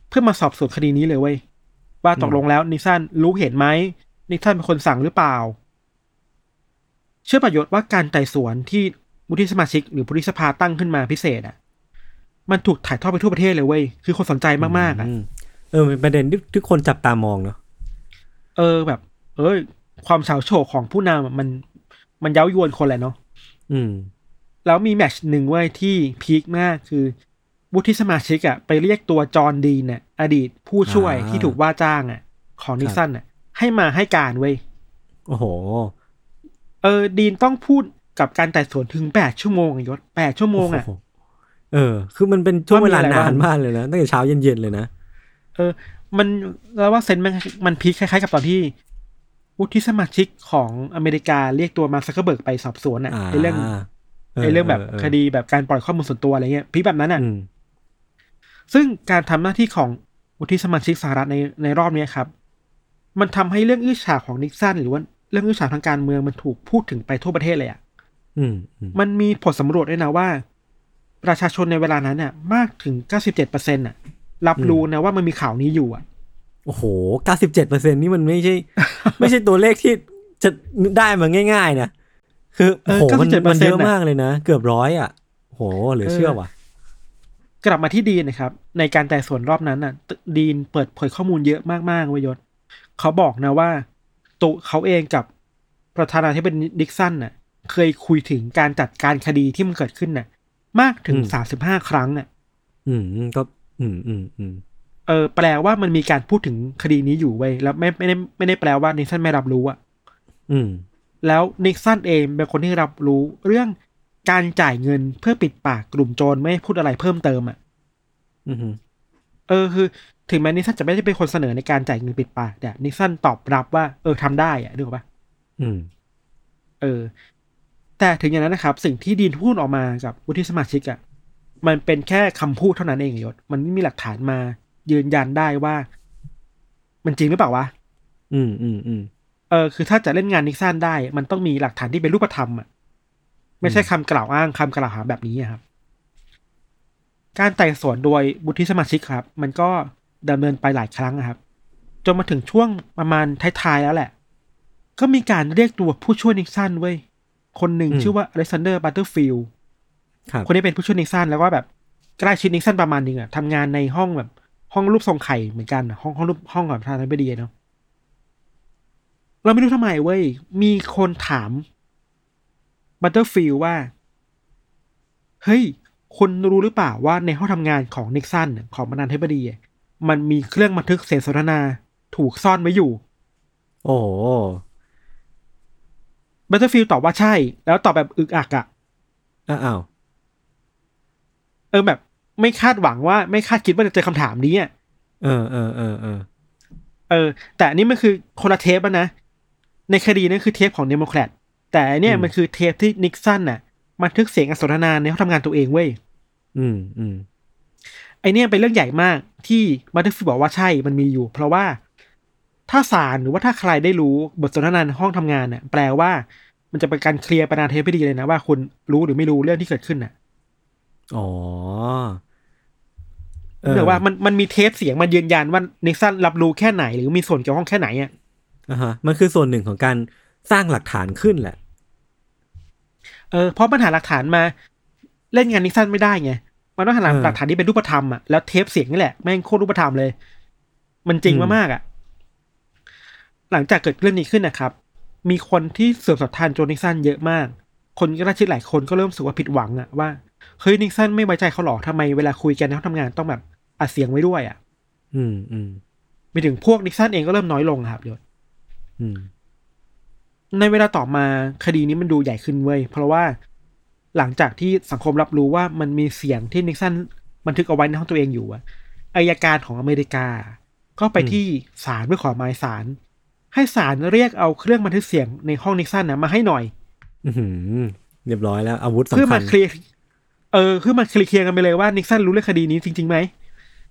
เพื่อมาสอบสวนคดีนี้เลยเว้ยว่าตกลงแล้วนิกสันรู้เห็นไหม นิกสันเป็นคนสั่งหรือเปล่า เชื่อประโยชน์ว่าการไต่สวนที่วุฒิสมาชิกหรือวุฒิสภาตั้งขึ้นมาพิเศษอะ มันถูกถ่ายทอดไปทั่วประเทศเลยเว้ย คือคนสนใจมากๆอะมเออเป็นประเด็นที่ทุกคนจับตามองเนาะ เออแบบ เอ้ยความเฉาโฉกของผู้นำอะมันมันเย้ายวนคนแหละเนาะ อืม แล้วมีแมตช์หนึ่งเว้ยที่พีคมากคือวุฒิสมาชิกอะไปเรียกตัวจอห์นดีนน่ะอดีตผู้ช่วยอ่าที่ถูกว่าจ้างอะของนิกสันอะ ให้มาให้การเว้ยโอ้โห เออ ดีนต้องพูดกับการไต่สวนถึงแปดชั่วโมงอะยศแปดชั่วโมงอะโโหเออ คือมันเป็นช่วงเวลาว่ามีอะไรนานบ้างมากเลยนะตั้งแต่เช้าเย็นๆเลยนะเออ มันแล้วว่า sense มันมัน peak คล้ายๆ กับตอนที่วุฒิสมาชิกของอเมริกาเรียกตัวมาร์คซักเคอร์เบิร์กไปสอบสวนอะอ่าไอเรื่องไอเรื่องแบบคดีแบบการปล่อยข้อมูลส่วนตัวอะไรเงี้ย peak แบบนั้นอะอืมซึ่งการทำหน้าที่ของวุฒิสมาชิกสหรัฐในในรอบเนี้ยครับ มันทำให้เรื่องอื้อฉาวของนิกสันหรือว่าเรื่องอื้อฉาวทางการเมืองมันถูกพูดถึงไปทั่วประเทศเลยอะ่ะอืมอืมมันมีผลสำรวจด้วยนะว่า ประชาชนในเวลานั้นน่ะมากถึง97เปอร์เซ็นต์่ะ รับรู้นะว่ามันมีข่าวนี้อยู่อะ โอ้โหเก้าสิบเจ็ดเปอร์เซ็นนี่มันไม่ใช่ ไม่ใช่ตัวเลขที่จะได้มาง่ายๆนะคือโอ้โหมัน97%มันเยอะน่ะมากเลยนะ เกือบร้อยอะโหเหลือเชื่อว่ะ กลับมาที่ดีนนะครับ ในการแต่สวนรอบนั้นน่ะ ดีนเปิดเผยข้อมูลเยอะมากๆเวยยศ เขาบอกนะว่าตัวเขาเองกับประธานาธิบดีนิกสันน่ะ เคยคุยถึงการจัดการคดีที่มันเกิดขึ้นน่ะ มากถึงอืมสามสิบห้าครั้งน่ะ อืมก็ อืมอืมอืมเออแปลว่ามันมีการพูดถึงคดีนี้อยู่เว้ยแล้วไม่ไม่ได้ไม่ได้แปลว่านิกสันไม่รับรู้อะอืม แล้วนิกสันเองเป็นคนที่รับรู้เรื่องการจ่ายเงินเพื่อปิดปากกลุ่มโจรไม่ให้พูดอะไรเพิ่มเติมอะอืม เออคือ ถึงแม้นิกสันจะไม่ได้เป็นคนเสนอในการจ่ายเงินปิดปากแต่นิกสันตอบรับว่า เออทำได้อะนึกออกปะอืม เออ แต่ถึงอย่างนั้นนะครับ สิ่งที่ดีนพูดออกมากับวุฒิสมาชิกอะ่ะมันเป็นแค่คำพูดเท่านั้นเองยศมันไม่มีหลักฐานมา ยืนยันได้ว่า มันจริงหรือเปล่าวะอืมอืมอืมเออคือถ้าจะเล่นงานนิกสันได้ มันต้องมีหลักฐานที่เป็นรูปธรรมอะไม่ใช่คำกล่าวอ้างคำกล่าวหาแบบนี้อะครับ การไต่สวนโดยวุฒิสมาชิกครับ มันก็ดำเนินไปหลายครั้งอะครับ จนมาถึงช่วงประมาณท้ายๆแล้วแหละ ก็มีการเรียกตัวผู้ช่วยนิกสันเว้ย คนหนึ่งชื่อว่าอเล็กซานเดอร์บัตเตอร์ฟิลด์ครับคนนี้เป็นผู้ช่วยนิกสันแล้วก็แบบใกล้ชิดนิกสันประมาณหนึ่งอะทำงานในห้องแบบห้องรูปทรงไข่เหมือนกันอะห้องห้องรูปห้องของประธานาธิบดีเนาะเราไม่รู้ทำไมเว้ย มีคนถามบัตเตอร์ฟิลด์ว่า เฮ้ย คุณรู้หรือเปล่าว่าในห้องทำงานของนิกสันของประธานาธิบดีอะมันมีเครื่องบันทึกเสียงสนทนาถูกซ่อนไว้อยู่ โอ้โหบัตเตอร์ฟิลด์ตอบว่าใช่ แล้วตอบแบบอึกอักอะอ้าวเออแบบ ไม่คาดหวังว่าไม่คาดคิดว่าจะเจอคำถามนี้อะเออเออเออเออเออ แต่อันนี้มันคือคนละเทปอะนะ ในคดีนั้นคือเทปของเดโมแครตแต่อันเนี่ยมันคือเทปที่นิกสันน่ะ บันทึกเสียงสนทนาในห้องทำงานตัวเองเว้ย อืมอืมไอเนี่ยเป็นเรื่องใหญ่มากที่บันทึกบอกว่าใช่มันมีอยู่ เพราะว่าถ้าศาลหรือว่าถ้าใครได้รู้บทสนทนาในห้องทำงานน่ะ แปลว่ามันจะเป็นการเคลียร์ประนาเทปไม่ดีเลยนะว่าคุณรู้หรือไม่รู้เรื่องที่เกิดขึ้นน่ะ อ๋อเนื่องว่ามันมันมีเทปเสียงมายืนยันว่านิกสันรับรู้แค่ไหนหรือมีส่วนเกี่ยวข้องแค่ไหนอะอ่าฮะ มันคือส่วนหนึ่งของการสร้างหลักฐานขึ้นแหละ เออเพราะมันหาหลักฐานมา เล่นงานนิกสันไม่ได้ไงมันต้องหาเออหลักฐานที่เป็นรูปธรรมอะแล้วเทปเสียงนี่แหละแม่งโคตรรูปธรรมเลย มันจริงอืมมากๆอะ หลังจากเกิดเรื่องนี้ขึ้นนะครับ มีคนที่เสื่อมศรัทธาโจนิกสันเยอะมาก คนก็น่าชิดหลายคนก็เริ่มรู้สึกว่าผิดหวังอะว่าเฮ้ยนิกสันไม่ไว้ใจเขาหรอทำไมเวลาคุยกันในห้องทำงานต้องแบบอัดเสียงไว้ด้วยอะ อืมอืมไปถึงพวกนิกสันเองก็เริ่มน้อยลงอะครับยศอืม ในเวลาต่อมาคดีนี้มันดูใหญ่ขึ้นเว้ยเพราะว่าหลังจากที่สังคมรับรู้ว่ามันมีเสียงที่นิกสันบันทึกเอาไว้ในห้องตัวเองอยู่อะอายการของอเมริกา ก็ไปที่ศาลเพื่อขอหมายศาลให้ศาลเรียกเอาเครื่องบันทึกเสียงในห้องนิกสันนะมาให้หน่อย อืมเรียบร้อยแล้ว อาวุธเพื่อสำคัมาญเคลียร์เออเพื่อมาเคลียร์กันไปเลยว่านิกสันรู้เรื่องคดีนี้จริงๆไหม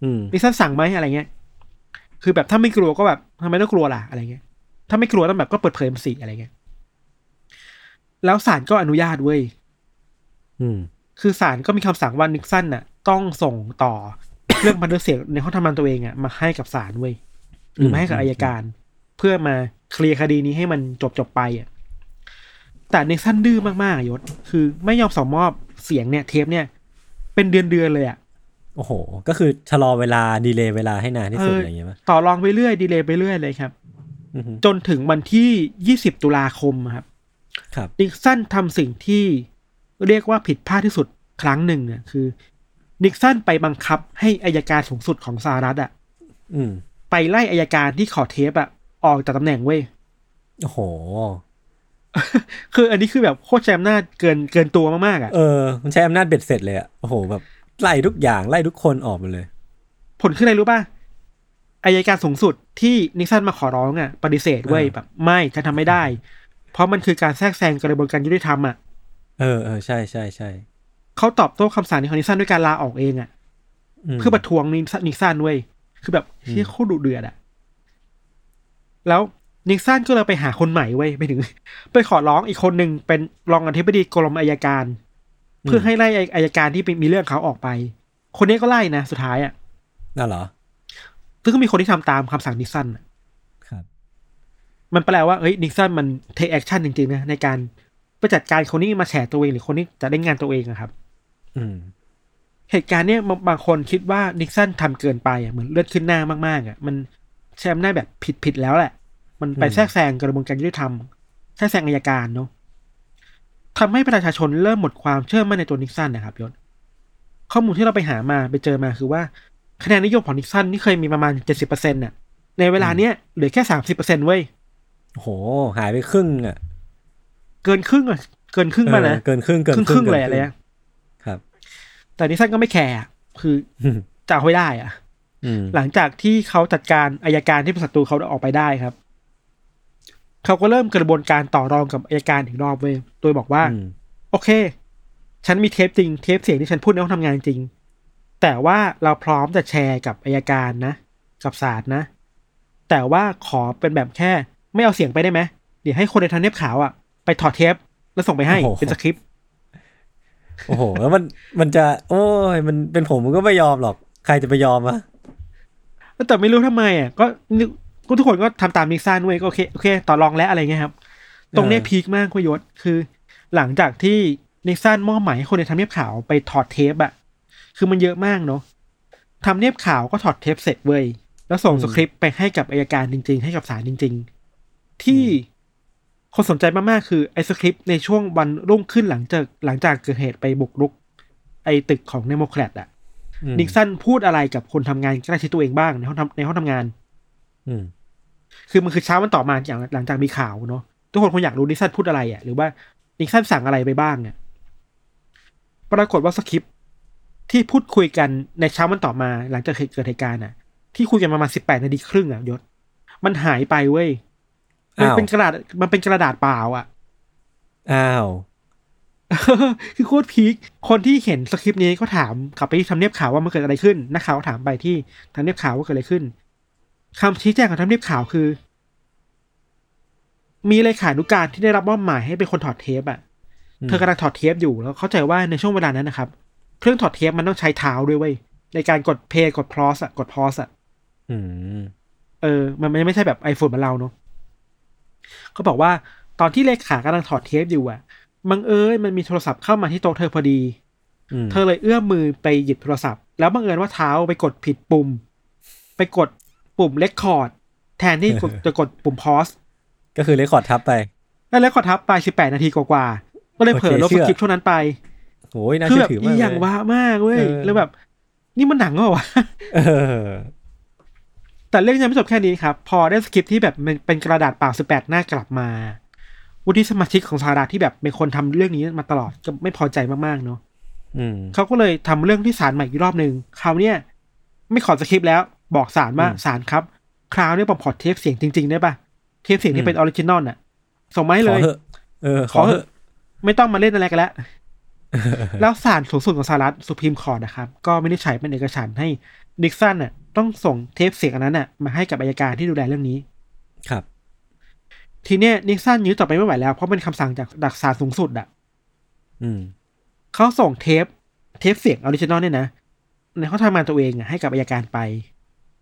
อืมนิกสันสั่งไหมอะไรเงี้ย คือแบบถ้าไม่กลัวก็แบบทำไมต้องกลัวล่ะอะไรเงี้ย ถ้าไม่กลัวต้องแบบก็เปิดเผยมันสิอะไรเงี้ยแล้วศาลก็อนุญาตเว้ยอืมคือศาลก็มีคำสั่งว่านิกสันน่ะ ต้องส่งต่อเรื่องบันทึกเสียงในห้องทำงานตัวเองอะมาให้กับศาลเว้ยหรือมาให้กับอืมอายการ เพื่อมาเคลียร์คดีนี้ให้มันจบจบๆไปอะแต่นิกสันดื้อมากๆอะยศ คือไม่ยอมส่งมอบเสียงเนี่ย เทปเนี่ย เป็นเดือนเดือนๆเลยอะโอ้โห ก็คือชะลอเวลา delay เวลาให้นานที่สุดเออออะไรอย่างเงี้ยป่ะต่อรองไปเรื่อย delay ไปเรื่อยเลยครับอือฮึ จนถึงวันที่ 20 ตุลาคมอะครับครับนิกสันทำสิ่งที่เรียกว่าผิดพลาดที่สุดครั้งหนึ่งอะคือนิกสันไปบังคับให้อายการสูงสุดของสหรัฐอะอืมไปไล่อายการที่ขอเทปอะ ออกจากตำแหน่งเว้ยโอ้โห คืออันนี้คือแบบโคตรใช้อำนาจเกินเกินตัวมากๆอะเออมันใช้อำนาจเบ็ดเสร็จเลยอะโอ้โหแบบไล่ทุกอย่างไล่ทุกคนออกมาเลย ผลคืออะไรรู้ป่ะ อายการสูงสุดที่นิกสันมาขอร้องอะปฏิเสธเว้ยอ่าแบบ ไม่ฉันทำไม่ได้ เพราะมันคือการแทรกแซงกระบวนการยุติธรรมอะเออเออใช่ใช่ใช่เขาตอบโต้คำสั่งนี้ของนิกสันด้วยการลาออกเองอะมเพื่อประท้วงนิกสันนิกสันเว้ยคือแบบอืมที่โคตรดุเดือดอะแล้วนิกสันก็เลยไปหาคนใหม่เว้ยไปถึง ไปขอร้องอีกคนหนึ่งเป็นรองอธิบดีกรมอายการ เพื่อให้ไล่อายการที่มีเรื่องเขาออกไป คนนี้ก็ไล่นะสุดท้ายอะน่าเหรอ ซึ่งก็มีคนที่ทำตามคำสั่งนิกสันอะครับ มันแปลว่าเฮ้ยนิกสันมัน take action จริงๆนะในการไปจัดการคนที่มาแฉตัวเองหรือคนที่จะได้งานตัวเองอะครับ อืม เหตุการณ์เนี้ยบางบางคนคิดว่านิกสันทำเกินไปอะเหมือนเลือดขึ้นหน้ามากๆอะมันใช้อำนาจแบบผิดผิดๆแล้วแหละ มันไปอืมแทรกแซงกระบวนการยุติธรรมแทรกแซงอายการเนาะทำให้ประชาชนเริ่มหมดความเชื่อมั่นในตัวนิกสันนะครับยศข้อมูลที่เราไปหามาไปเจอมาคือว่า คะแนนนิยมของนิกสันที่เคยมีประมาณเจ็ดสิบเปอร์เซ็นต์่ะ ในเวลาเนี้ยเหลือแค่สามสิบเปอร์เซ็นต์เว้ยโอ้โหหายไปครึ่งอะเกินครึ่งอะ เกินครึ่งมานะเออเกินครึ่งเกินครึ่งครึ่งเลยอะไรกินเงี้ยครับ แต่นิกสันก็ไม่แคร์อะคือจะเอาให้ได้อะอืมหลังจากที่เขาจัดการอายการที่เป็นศัตรูเขาออกไปได้ครับ เขาก็เริ่มกระบวนการต่อรองกับอายการอีกรอบเว้ยโดยบอกว่าอืมโอเค ฉันมีเทปจริง เทปเสียงที่ฉันพูดในห้องทำงานจริง แต่ว่าเราพร้อมจะแชร์กับอายการนะ กับศาลนะ แต่ว่าขอเป็นแบบแค่ ไม่เอาเสียงไปได้ไหมเดี๋ยวให้คนในทำเนียบขาวอะไปถอดเทปแล้วส่งไปให้โอ้โหเป็นสคริปต์โอ้โห แล้วมันมันจะ โอ้ยมันเป็นผมมันก็ไม่ยอมหรอก ใครจะไปยอมอะแต่ไม่รู้ทำไมอะก็นึกก็ทุกคนก็ทำตามนิกสันเว้ยก็โอเคโอเค ต่อรองแล้วอะไรเงี้ยครับ ตรงเนี้ย peak มากคุณยศคือ หลังจากที่นิกสันมอบหมายให้คนในทำเนียบขาวไปถอดเทปอะ คือมันเยอะมากเนาะทำเนียบขาวก็ถอดเทปเสร็จเว้ย แล้วส่งสคริปต์ไปให้กับอายการจริง ๆ ให้กับศาลจริง ๆ ที่คนสนใจมากๆคือไอ้สคริปต์ในช่วงวันรุ่งขึ้นหลังจากหลังจากเกิดเหตุไปบุกรุก ไอ้ตึกของเดโมแครตอะอืมนิกสันพูดอะไรกับคนทำงานใกล้ชิดตัวเองบ้างในห้องทำในห้องทำงาน อืมคือมันคือเช้าวันต่อมาอย่างหลังจากมีข่าวเนาะทุกคนคงอยากรู้นิกสันพูดอะไรอะหรือว่านิกสันสั่งอะไรไปบ้างเนี่ยปรากฏว่าสคริปต์ ที่พูดคุยกันในเช้าวันต่อมาหลังจากเกิดเหตุการณ์อะ ที่คุยกันประมาณสิบแปดนาทีครึ่งอะยศ มันหายไปเว้ยมันอ้าวเป็นกระดาษมันเป็นกระดาษเปล่าอะอ้าวคือโคตรพีค คนที่เห็นสคริปต์นี้ก็ถามกลับไปที่ทำเนียบข่าวว่ามันเกิดอะไรขึ้น นักข่าวก็ถามไปที่ทำเนียบข่าวว่าเกิดอะไรขึ้นคำชี้แจงของทำเนียบข่าวคือ มีเลขานุการที่ได้รับมอบหมายให้เป็นคนถอดเทปอะอืมเธอกำลังถอดเทปอยู่แล้วเข้าใจว่าในช่วงเวลานั้นนะครับ เครื่องถอดเทปมันต้องใช้เท้าด้วยเว้ยในการกด play กด pause อะกด pause อะอืมเออ มันไม่ใช่แบบไอโฟนเหมือนเราเนาะเขาบอกว่าตอนที่เลขากำลังถอดเทปอยู่อะบังเอิญมันมีโทรศัพท์เข้ามาที่โต๊ะเธอพอดีอืมเธอเลยเอื้อมมือไปหยิบโทรศัพท์ แล้วบังเอิญว่าเท้าไปกดผิดปุ่ม ไปกดปุ่ม record แทนที่กดจะกดปุ่ม pause ก็คือ record ทับไปแล้ว record ทับไปสิบแปดนาทีกว่าๆก็เลยเผลอลบโอเคสเชื่อคริปต์ช่วงนั้นไปโอ้ ยน่าคือเชื่แบอบถืออีมากอย่างเลยว้ามากเว้ยเออแล้วแบบ นี่มันหนังเหรอวะเออแต่เรื่องยังไม่จบแค่นี้ครับ พอได้สคริปต์ที่แบบมันเป็นกระดาษเปล่าสิบแปดหน้ากลับมาวุฒิสมาชิกของสหรัฐที่แบบเป็นคนทำเรื่องนี้มาตลอดก็ไม่พอใจมากๆเนาะอืมเขาก็เลยทำเรื่องที่ศาลใหม่อีกรอบหนึ่งคราวเนี้ยไม่ขอสคริปต์แล้ว บอกศาลว่าอืมศาลครับ คราวเนี้ยผมขอเทปเสียงจริง ๆ ได้ปะเทปเสียงอืมที่เป็น original น่ะ ส่งมาให้เลยขอเถอะเออ ขอเถอะไม่ต้องมาเล่นอะไรกันแล้ว แล้วศาลสูงสุดของสหรัฐ Supreme Court นะครับ ก็มีมติใช้เป็นเอกฉันท์ให้นิกสันน่ะต้องส่งเทปเสียงอันนั้นน่ะมาให้กับอายการที่ดูแลเรื่องนี้ ครับ ทีเนี้ยนิกสันยื้อต่อไปไม่ไหวแล้ว เพราะเป็นคำสั่งจากดักศาลสูงสุดอะ อืมเขาส่งเทป เทปเสียง original เนี่ยนะในห้องทำงานตัวเองอะให้กับอายการไป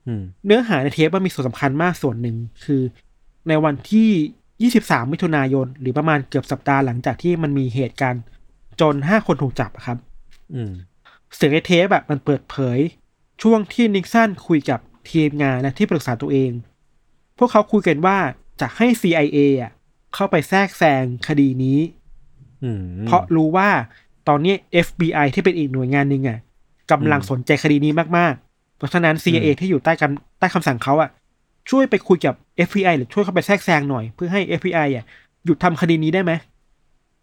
อืมเนื้อหาในเทปมันมีส่วนสำคัญมากส่วนหนึ่งคือ ในวันที่ 23 มิถุนายน หรือประมาณเกือบสัปดาห์หลังจากที่มันมีเหตุการณ์ จน5คนถูกจับอะครับ อืมเสียงในเทปแบบมันเปิดเผย ช่วงที่นิกสันคุยกับทีมงานและที่ปรึกษาตัวเอง พวกเขาคุยกันว่าจะให้ CIA อะเข้าไปแทรกแซงคดีนี้อืมเพราะรู้ว่าตอนนี้ FBI ที่เป็นอีกหน่วยงานหนึ่งอะกำลังอืมสนใจคดีนี้มากๆ เพราะฉะนั้น CIA อืมที่อยู่ใต้กันใต้คำสั่งเขาอะ ช่วยไปคุยกับ FBI หรือช่วยเข้าไปแทรกแซงหน่อย เพื่อให้ FBI อะหยุดทำคดีนี้ได้ไหม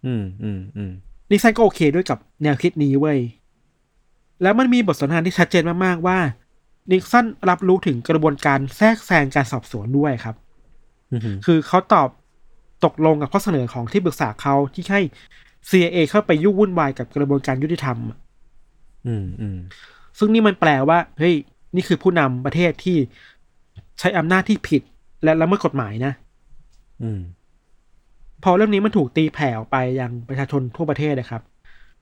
อืมอืมอืม นิกสันก็โอเคด้วยกับแนวคิดนี้เว้ย แล้วมันมีบทสนทนาที่ชัดเจนมากๆว่านิกสันรับรู้ถึงกระบวนการแทรกแซงการสอบสวนด้วยครับอืมคือเขาตอบตกลงกับข้อเสนอของที่ปรึกษาเขาที่ให้ CIA เข้าไปยุ่งวุ่นวายกับกระบวนการยุติธรรม อืมอืมซึ่งนี่มันแปลว่า เฮ้ย นี่คือผู้นำประเทศที่ใช้อำนาจที่ผิด และละเมิดกฎหมายนะ อืม พอเรื่องนี้มันถูกตีแผ่ออกไปยังประชาชนทั่วประเทศนะครับ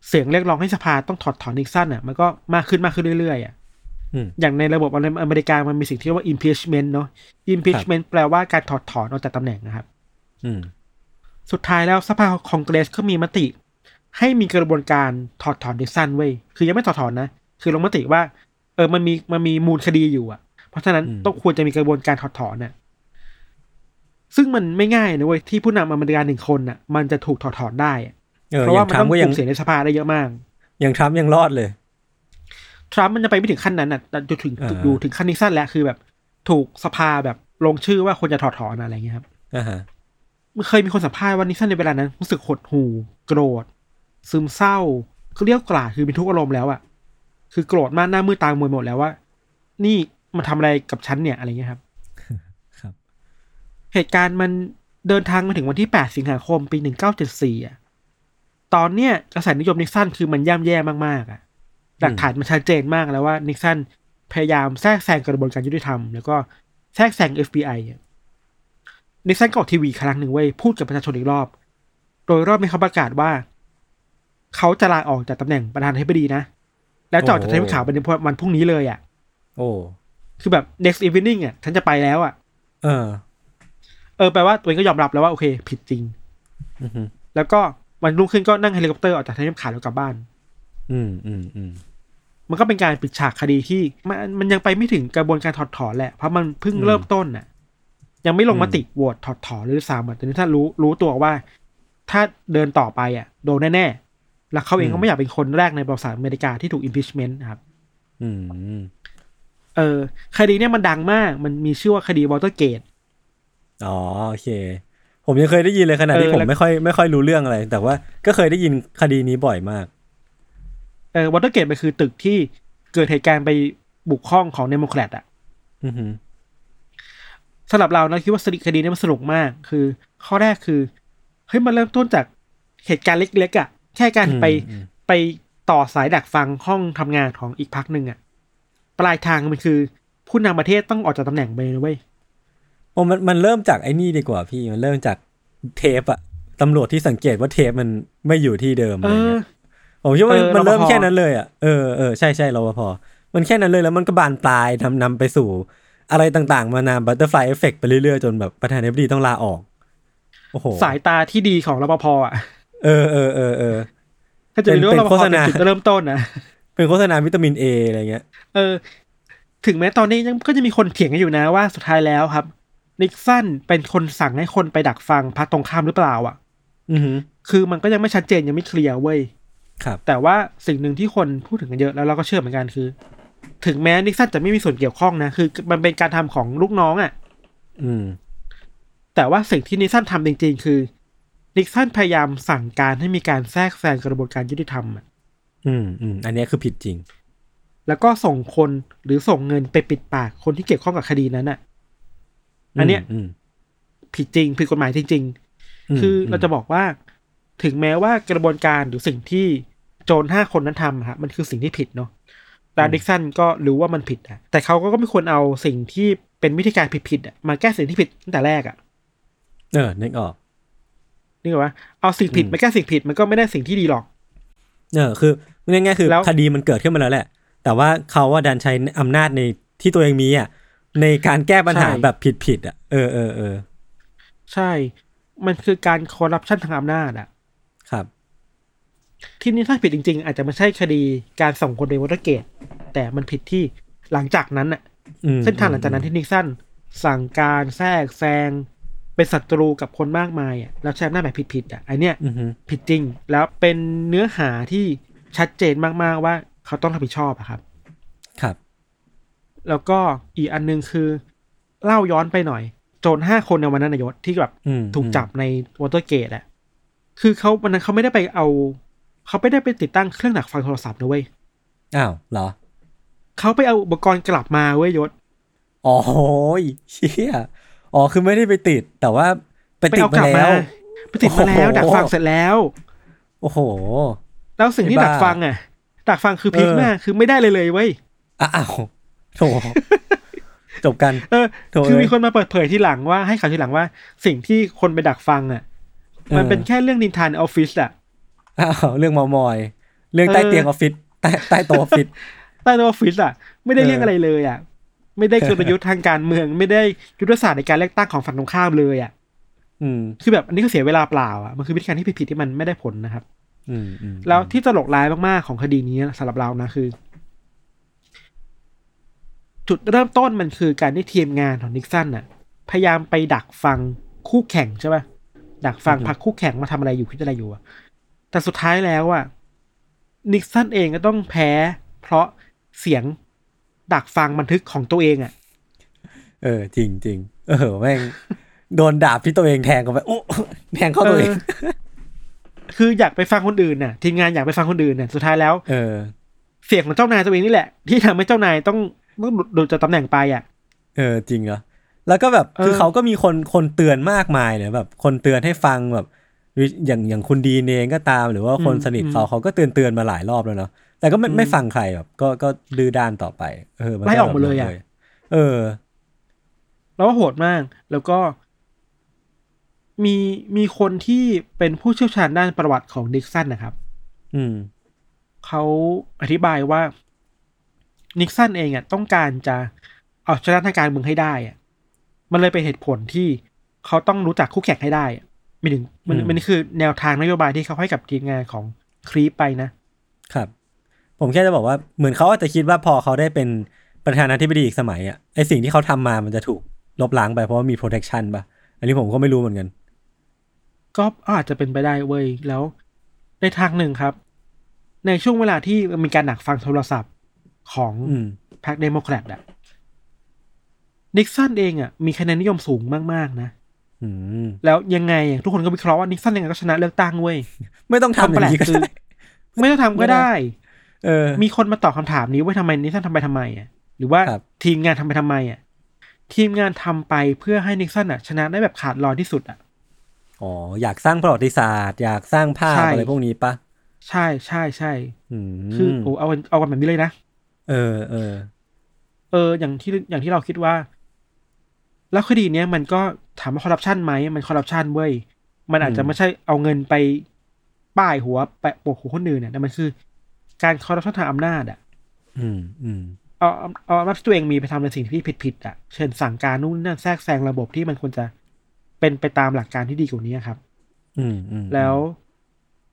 เสียงเรียกร้องให้สภาต้องถอดถอนนิกสันอะมันก็มากขึ้นมากขึ้นเรื่อยๆอะอืมอย่างในระบบอเมริกามันมีสิ่งที่เรียกว่า impeachment เนาะ impeachment แปลว่าการถอดถอนออกจากตำแหน่งนะครับอืมสุดท้ายแล้วสภาคองเกรสก็มีมติ ให้มีกระบวนการถอดถอนนิกสันเว้ยคือยังไม่ถอดถอนนะ คือลงมติว่า เออมันมีมันมีมูลคดีอยู่อะ เพราะฉะนั้นอืมต้องควรจะมีกระบวนการถอดถอนน่ะ ซึ่งมันไม่ง่ายนะเว้ยที่ผู้นำอเมริกาหนึ่งคนน่ะ มันจะถูกถอดถอนได้อะเออเพราะอว่าย่างมันทรัต้มองป์ก็กยัลุ่งมเสียงในสภาได้เยอะมาก อย่างทรัมป์ยังรอดเลย ทรัมป์มันจะไปไม่ถึงขั้นนั้นน่ะแต่จนถึงอ่าดูถึงขั้นนิกสันแล้วคือแบบ ถูกสภาแบบลงชื่อว่าควรจะถอดถอนอะไรเงี้ยครับอ่าฮะมันเคยมีคนสัมภาษณ์ว่านิกสันในเวลานั้นรู้สึกหดหู่โกรธ ซึมเศร้าคือเรียกกลาดคือมีทุกอารมณ์แล้วอะคือโกรธมากหน้ามืดตามวยหมดแล้วว่า นี่มาทำอะไรกับฉันเนี่ยอะไรเงี้ยครับครับ เหตุการณ์มันเดินทางมาถึงวันที่ 8 สิงหาคมปี 1974อะตอนเนี้ยกระแสนิยมนิกสันคือมันย่ำแย่มากๆอะหลักฐานมันชัดเจนมากแล้วว่านิกสันพยายามแทรกแซงกระบวนการยุติธรรม แล้วก็แทรกแซง FBI อะนิกสันก็ออกทีวีครั้งหนึ่งเว้ยพูดกับประชาชนอีกรอบ โดยรอบนี้เขาประกาศว่า เขาจะลาออกจากตำแหน่งประธานาธิบดีนะ แล้วจะออกจากทำข่าวเป็นวันพรุ่งนี้เลยอะ โอ้ คือแบบ next evening อะ ฉันจะไปแล้วอะ เออ เออแปลว่าตัวเองก็ยอมรับแล้วว่าโอเค ผิดจริงอืมแล้วก็วันรุ่งขึ้นก็นั่งเฮลิคอปเตอร์ออกจากทำเนียบขาวแล้วกลับบ้าน อืมอืมอืมมันก็เป็นการปิดฉากคดีที่มันมันยังไปไม่ถึงกระบวนการถอดถอนแหละ เพราะมันเพิ่งอืมเริ่มต้นน่ะ ยังไม่ลงอืมมติโหวตถอดถอนหรือสามอะแต่นี่ถ้ารู้รู้ตัวว่า ถ้าเดินต่อไปอะ โดนแน่ๆ แล้วเขาเองก็ไม่อยากเป็นคนแรกในประวัติศาสตร์อเมริกาที่ถูก impeachment นะครับ อืม เออ คดีเนี่ยมันดังมาก มันมีชื่อว่าคดีวอเตอร์เกต อ๋อโอเค ผมยังเคยได้ยินเลยขณะที่เออผมแล้ว ไม่ค่อยไม่ค่อยรู้เรื่องอะไร แต่ว่าก็เคยได้ยินคดีนี้บ่อยมาก เออวอเตอร์เกตมันคือตึกที่เกิดเหตุการณ์ไปบุกห้องของเดโมแครตอะอือหือสำหรับเรานะคิดว่าคดีนี้มันสนุกมาก คือข้อแรกคือเฮ้ยมันเริ่มต้นจากเหตุการณ์เล็กๆอะ่ะแค่การไปอืมไปต่อสายดักฟังห้องทำงานของอีกพรรคหนึ่งอะปลายทางมันคือผู้นำประเทศต้องออกจากตำแหน่งไปเลยเว้ย โอ้มันมันเริ่มจากไอ้นี่ดีกว่าพี่มันเริ่มจากเทปอะตำรวจที่สังเกตว่าเทปมันไม่อยู่ที่เดิมอะเอไรเงี้ยผมคิดว่ามันเออมันเริ่มรปภแค่นั้นเลยอะเออเออใช่ใช่รปภมันแค่นั้นเลยแล้วมันก็บานปลายนำนำไปสู่ อะไรต่างๆ มานา butterfly effect ไปเรื่อยๆ จนแบบประธานาธิบดีต้องลาออกโอ้โหสายตาที่ดีของรปภอะ เออเออเออเออถ้าจะรู้เป็นว่ารปโฆภษณาเป็นจุดเริ่มต้นนะเป็นโฆษณาวิตามินเออะไรเงี้ย เออ ถึงแม้ตอนนี้ยังก็จะมีคนเถียงกันอยู่นะว่าสุดท้ายแล้วครับ นิกสันเป็นคนสั่งให้คนไปดักฟังพรรคตรงข้ามหรือเปล่าอะอือหือคือมันก็ยังไม่ชัดเจนยังไม่เคลียร์เว้ยครับ แต่ว่าสิ่งหนึ่งที่คนพูดถึงกันเยอะแล้วเราก็เชื่อเหมือนกันคือ ถึงแม้นิกสันจะไม่มีส่วนเกี่ยวข้องนะคือ มันเป็นการทำของลูกน้องอะ่ะ อืม แต่ว่าสิ่งที่นิกสันทำจริง ๆ คือนิกสันพยายามสั่งการให้มีการแทรกแซงกระบวนการยุติธรรมอะอืมอืมอันเนี้ยคือผิดจริง แล้วก็ส่งคนหรือส่งเงินไปปิดปากคนที่เกี่ยวข้องกับคดีนั้นอะ อันเนี้ยอืมผิดจริงผิดกฎหมายจริงอืมๆคือเราจะบอกว่า ถึงแม้ว่ากระบวนการหรือสิ่งที่โจรห้าคนนั้นทำอะฮะมันคือสิ่งที่ผิดเนาะแต่ดิกสันก็รู้ว่ามันผิดอะแต่เขาก็ไม่ควรเอาสิ่งที่เป็นวิธีการผิดๆอะมาแก้สิ่งที่ผิดตั้งแต่แรกอะเออนึกออกนี่เหรอวะเอาสิ่งผิดอืมมาแก้สิ่งผิดมันก็ไม่ได้สิ่งที่ดีหรอก เออคือง่ายๆคือแล้วคดีมันเกิดขึ้นมาแล้วแหละ แต่ว่าเขาว่าดันใช้อำนาจในที่ตัวเองมีอะ ในการแก้ปัญหาแบบผิดๆอะเออเออเออใช่ มันคือการคอร์รัปชันทางอำนาจอะครับ ที่นี่ถ้าผิดจริง ๆ อาจจะไม่ใช่คดีการส่งคนไปวอเตอร์เกต แต่มันผิดที่หลังจากนั้นอะอืมเส้นทางหลังจากนั้นที่นิกสันสั่งการแทรกแซงเป็นศัตรูกับคนมากมายอะแล้วใช้อำนาจแบบผิดๆอะอันเนี้ยอือฮึผิดจริง แล้วเป็นเนื้อหาที่ชัดเจนมากๆว่าเขาต้องรับผิดชอบอะครับ ครับ แล้วก็อีกอันนึงคือ เล่าย้อนไปหน่อย โจรห้าคนในวันนั้นนะยศที่แบบอืมถูกจับในวอเตอร์เกตอะคือเขาวันนั้นเขาไม่ได้ไปเอา เขาไม่ได้ไปติดตั้งเครื่องดักฟังโทรศัพท์นะเว้ยอ้าวเหรอเขาไปเอาอุปกรณ์กลับมาเว้ยยศอ๋อเชี่ยอ๋อคือไม่ได้ไปติด แต่ว่าไปไปติดเอากมาลับแล้มาวไปติดมาแล้วโอ้โหดักฟังเสร็จแล้ว โอ้โห แล้วสิ่งที่ไอ้ดับ้ากฟังอะ ดักฟังคือพีคเออมากคือไม่ได้เลยเลยเว้ยอ้าว โถจบกันเออโถคือเอ้ยมีคนมาเปิดเผยที่หลังว่าให้ข่าวทีหลังว่า สิ่งที่คนไปดักฟังอะ มันเออเป็นแค่เรื่องนินทานออฟฟิศอะอ้าวเรื่องเมามอย เรื่องใต้เออเตียงออฟฟิศใต้ใต้โต๊ะออฟฟิศใต้ออฟฟิศอะ ไม่ได้เออเรื่องอะไรเลยอะ ไม่ได้กลยุทธ์ทางการเมือง ไม่ได้ยุทธศาสตร์ในการเลือกตั้งของฝั่งตรงข้ามเลยอะ อืม คือแบบอันนี้ก็เสียเวลาเปล่าอะมันคือวิธีการที่ผิดๆที่มันไม่ได้ผลนะครับ อืมอืมแล้วที่ตลกร้ายมากๆของคดีนี้สำหรับเรานะคือ จุดเริ่มต้นมันคือการที่ทีมงานของนิกสันน่ะ พยายามไปดักฟังคู่แข่งใช่ป่ะดักฟังพรรคคู่แข่งมาทำอะไรอยู่คิดอะไรอยู่อะแต่สุดท้ายแล้วอะนิกสันเองก็ต้องแพ้ เพราะเสียงดักฟังบันทึกของตัวเองอะเออ จริงจริงเออแม่งโดนดาบที่ตัวเองแทงเข้าไปโอ้แทงเข้าตัวเองเออคืออยากไปฟังคนอื่นน่ะ ทีมงานอยากไปฟังคนอื่นน่ะ สุดท้ายแล้ว เออ เสียงของเจ้านายตัวเองนี่แหละ ที่ทำให้เจ้านายต้อง ต้องหลุดจากตำแหน่งไปอะ เออจริงเหรอแล้วก็แบบคือเออเขาก็มีคนคนเตือนมากมายเนี่ยแบบ คนเตือนให้ฟังแบบอย่างอย่างคุณดีนเองก็ตาม หรือว่าคนสนิทเขาเขาก็เตือนเตือนมาหลายรอบแล้วเนาะแต่ก็ไม่ไม่ฟังใครแบบ ก็ก็ดื้อด้านต่อไป เออมันไล่ออกมาเลยอะแบบเออ แล้วก็โหดมาก แล้วก็ มีมีคนที่เป็นผู้เชี่ยวชาญด้านประวัติของนิกสันนะครับ อืมเขาอธิบายว่า นิกสันเองอะต้องการจะเอาชนะทางการเมืองให้ได้อะมันเลยเป็นเหตุผลที่เขาต้องรู้จักคู่แข่งให้ได้อะไม่ถึงมันอืมมันนี่คือแนวทางนโยบายที่เขาให้กับทีมงานของครีปไปนะครับ ผมแค่จะบอกว่าเหมือนเขาอาจจะคิดว่าพอเขาได้เป็นประธานาธิบดีอีกสมัยอะไอสิ่งที่เขาทำมามันจะถูกลบล้างไปเพราะว่ามี protection ป่ะอันนี้ผมก็ไม่รู้เหมือนกัน ก็อาจจะเป็นไปได้เว้ยแล้วในทางหนึ่งครับ ในช่วงเวลาที่มีการดักฟังโทรศัพท์ ของอืมพรรคเดโมแครตอะนิกสันเองอะมีคะแนนนิยมสูงมากๆนะอืมแล้วยังไงอะทุกคนก็วิเคราะห์ว่านิกสันยังไงก็ชนะเลือกตั้งเว้ยไม่ต้องทำอย่างนี้ก็ความแปลกคือได้ไม่ต้องทำก็ได้ เออ มีคนมาตอบคำถามนี้ว่าทำไมนิกสันทำไปทำไมอะหรือว่าครับทีมงานทำไปทำไมอะทีมงานทำไปเพื่อให้นิกสันอะชนะได้แบบขาดลอยที่สุดอะอ๋ออยากสร้างประวัติศาสตร์ อยากสร้างภาพใช่อะไรพวกนี้ปะใช่ใช่ใช่อืมคือโอ้เอากันเอากันแบบนี้เลยนะ เออเออเออ อย่างที่อย่างที่เราคิดว่า แล้วคดีเนี้ยมันก็ถามว่าคอร์รัปชันไหมมันคอร์รัปชันเว้ยมันอาจจะไม่ใช่เอาเงินไปป้ายหัวแปะโปกหัวคนอื่นเนี่ยแต่มันคือ การคอร์รัปชันทางอำนาจอะ อืมอืมเอาเอาเอาอำนาจที่ตัวเองมีไปทำในสิ่งที่ผิดผิดๆอะ เช่นสั่งการนู่นนนั่นแทรกแซงระบบที่มันควรจะเป็นไปตามหลักการที่ดีกว่านี้ครับ อืมอืมแล้ว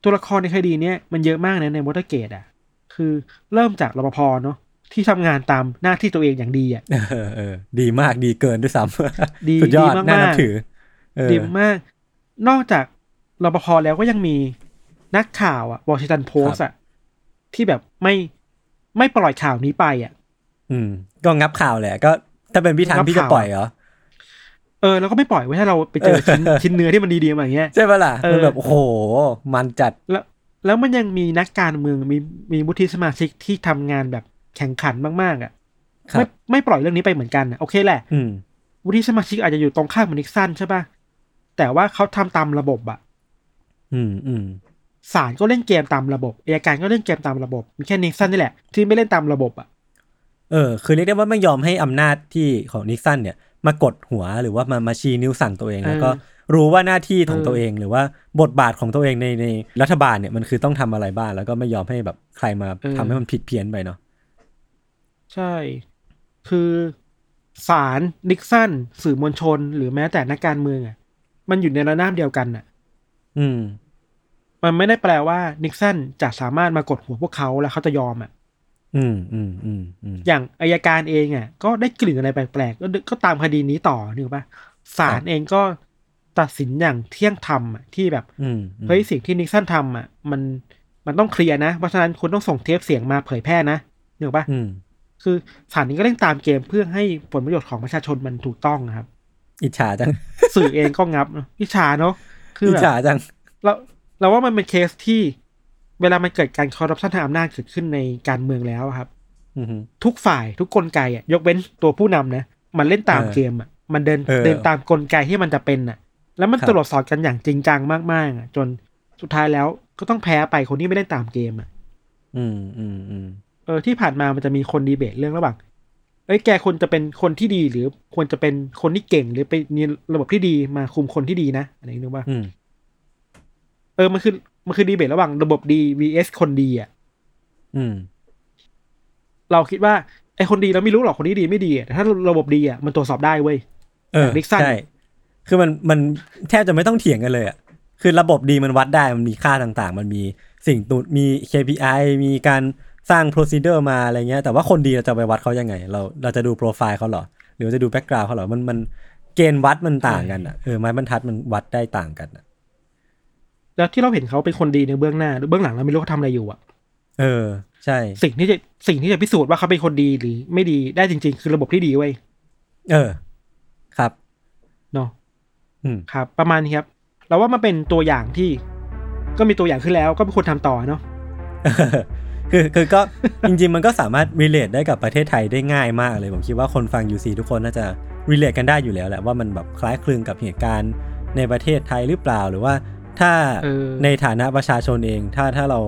ตัวละครในคดีเนี้ยมันเยอะมากนะในมอเตอร์เกตอะ คือเริ่มจากรปภเนาะ ที่ทำงานตามหน้าที่ตัวเองอย่างดีอะเออเออดีมากดีเกินด้วยซ้ำดีสุดยอดดีมากๆน่านับถือเออดีมาก นอกจากรปภแล้วก็ยังมีนักข่าวอะวอชิงตันโพสอะที่แบบไม่ไม่ปล่อยข่าวนี้ไปอะ อืม ก็งับข่าวแหละ ก็ถ้าเป็นพี่ทันงับพี่จะข่าวปล่อยเหรอเออแล้วก็ไม่ปล่อยไว้ถ้าเราไปเจอชิ้นชิ้นเนื้อที่มันดีๆมาอย่างเงี้ยใช่ปะล่ะเออมันแบบโอ้โห มันจัดแล้วแล้วมันยังมีนักการเมืองมีมีวุฒิสมาชิกที่ทำงานแบบ แข่งขันมากๆอะครับไม่ไม่ปล่อยเรื่องนี้ไปเหมือนกันอะโอเคแหละอืมวุฒิสมาชิกอาจจะอยู่ตรงข้ามกับนิกสันใช่ป่ะแต่ว่าเขาทำตามระบบอะอืมอืมศาลก็เล่นเกมตามระบบอัยการก็เล่นเกมตามระบบ มีแค่นิกสันนี่แหละ ที่ไม่เล่นตามระบบอะเออ คือเรียกได้ว่าไม่ยอมให้อำนาจที่ของนิกสันเนี่ย มากดหัวหรือว่ามามาชี้นิ้วสั่งตัวเองแล้วก็รู้ว่าหน้าที่ของตัวเองหรือว่าบทบาทของตัวเองในในรัฐบาลเนี่ยมันคือต้องทำอะไรบ้างแล้วก็ไม่ยอมให้แบบใครมาทำให้มันผิดเพี้ยนไปเนาะ ใช่ คือศาลนิกสันสื่อมวลชน หรือแม้แต่นักการเมืองอะมันอยู่ในระนาบเดียวกันอะอืม มันไม่ได้แปลว่านิกสันจะสามารถมากดหัวพวกเขาแล้วเขาจะยอมอะอืมอืมอืมอืมอย่างอายการเองอะก็ได้กลิ่นอะไรแปลกๆก็ก็ตามคดีนี้ต่อนึกปะศาลเองก็ตัดสินอย่างเที่ยงธรรมอะที่แบบอืมเฮ้ยสิ่งที่นิกสันทำอะ มันมันต้องเคลียร์นะ เพราะฉะนั้นคุณต้องส่งเทปเสียงมาเผยแพร่นะนึกออกปะอืม คือศาลนี้ก็เล่นตามเกมเพื่อให้ผลประโยชน์ของประชาชนมันถูกต้องนะครับ อิจฉาจัง สื่อเองก็งับเนอะวิชาเนาะคืออิจแบบฉาจังเราเราว่ามันเป็นเคสที่เวลามันเกิดการคอร์รัปชันทางอำนาจเกิดขึ้นในการเมืองแล้วอะครับอืมทุกฝ่ายทุกกลไกอะ ยกเว้นตัวผู้นำนะ มันเล่นตามเออเกมอะ มันเดินเออเดินตามกลไกที่มันจะเป็นอะ แล้วมันครับตรวจสอบกันอย่างจริงจังมากๆอะ จนสุดท้ายแล้วก็ต้องแพ้ไปคนที่ไม่เล่นตามเกมอะ อืมอืมอืม เออที่ผ่านมามันจะมีคนดีเบตเรื่องระหว่างเอ้ยแกควรจะเป็นคนที่ดีหรือควรจะเป็นคนที่เก่ง หรือไปมีระบบที่ดีมาคุมคนที่ดีนะอะไรนึกว่าอืมเออมันคือมันคือดีเบตระหว่างระบบดี vs คนดีอะอืมเราคิดว่าไอคนดีเราไม่รู้หรอกคนนี้ดีไม่ดีอะแต่ถ้าระบบดีอะมันตรวจสอบได้เว้ยเออแบบ Nixon ใช่คือมันมันแทบจะไม่ต้องเถียงกันเลยอะคือระบบดีมันวัดได้มันมีค่าต่างๆ มันมีสิ่งตุมี KPI มีการ สร้าง procedure มาอะไรเงี้ย แต่ว่าคนดีเราจะไปวัดเขายังไง เราเราจะดูโปรไฟล์เขาเหรอ หรือว่าจะดู background เขาเหรอ มันมันเกณฑ์วัดมันต่างกันอะ เออไม้บรรทัดมันวัดได้ต่างกันอะ แล้วที่เราเห็นเขาเป็นคนดีในเบื้องหน้าเบื้องหลังเราไม่รู้เขาทำอะไรอยู่อะ เออ ใช่ สิ่งที่จะสิ่งที่จะพิสูจน์ว่าเขาเป็นคนดีหรือไม่ดีได้จริง ๆ คือระบบที่ดีเว้ย เออ ครับ เนาะอืม ครับ ประมาณนี้ครับ เราว่ามันเป็นตัวอย่างที่ ก็มีตัวอย่างขึ้นแล้วก็เป็นคนทำต่อเนาะ คือคือก็จริงๆมันก็สามารถ relate ได้กับประเทศไทยได้ง่ายมากเลย ผมคิดว่าคนฟัง UC ทุกคนน่าจะ relate กันได้อยู่แล้วแหละว่ามันแบบคล้ายคลึงกับเหตุการณ์ในประเทศไทยหรือเปล่าหรือว่า ถ้าเออในฐานะประชาชนเอง ถ้าถ้าเรา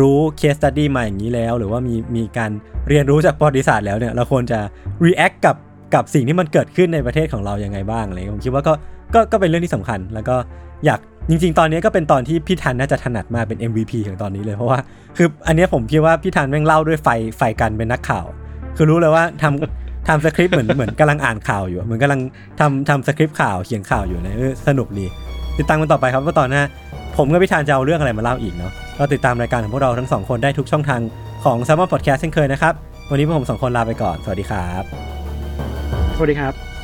รู้ case study มาอย่างนี้แล้ว หรือว่ามีมีการเรียนรู้จากประวัติศาสตร์แล้วเนี่ยเราควรจะ react กับกับสิ่งที่มันเกิดขึ้นในประเทศของเรายังไงบ้างอะไรเงี้ยผมคิดว่าก็ก็ก็เป็นเรื่องที่สำคัญ แล้วก็อยาก จริงๆ ตอนนี้ก็เป็นตอนที่พี่ทันน่าจะถนัดมากเป็น MVP ของตอนนี้เลยเพราะว่าคืออันนี้ผมคิดว่าพี่ธันแม่งเล่าด้วยไฟไฟกันเป็นนักข่าว คือรู้เลยว่าทำทำสคริปต์เหมือนเหมือนกำลังอ่านข่าวอยู่เหมือนกำลังทำทำสคริปต์ข่าวเขียนข่าวอยู่นะสนุกดีติดตามกันต่อไปครับว่าตอนหน้า ผมกับพี่ธันจะเอาเรื่องอะไรมาเล่าอีกเนาะก็ติดตามรายการของพวกเราทั้งสองคนได้ทุกช่องทางของ s ซ m m o n Podcast เช่นเคยนะครับ วันนี้พวกผมสองคนลาไปก่อน สวัสดีครับ สวัสดีครับ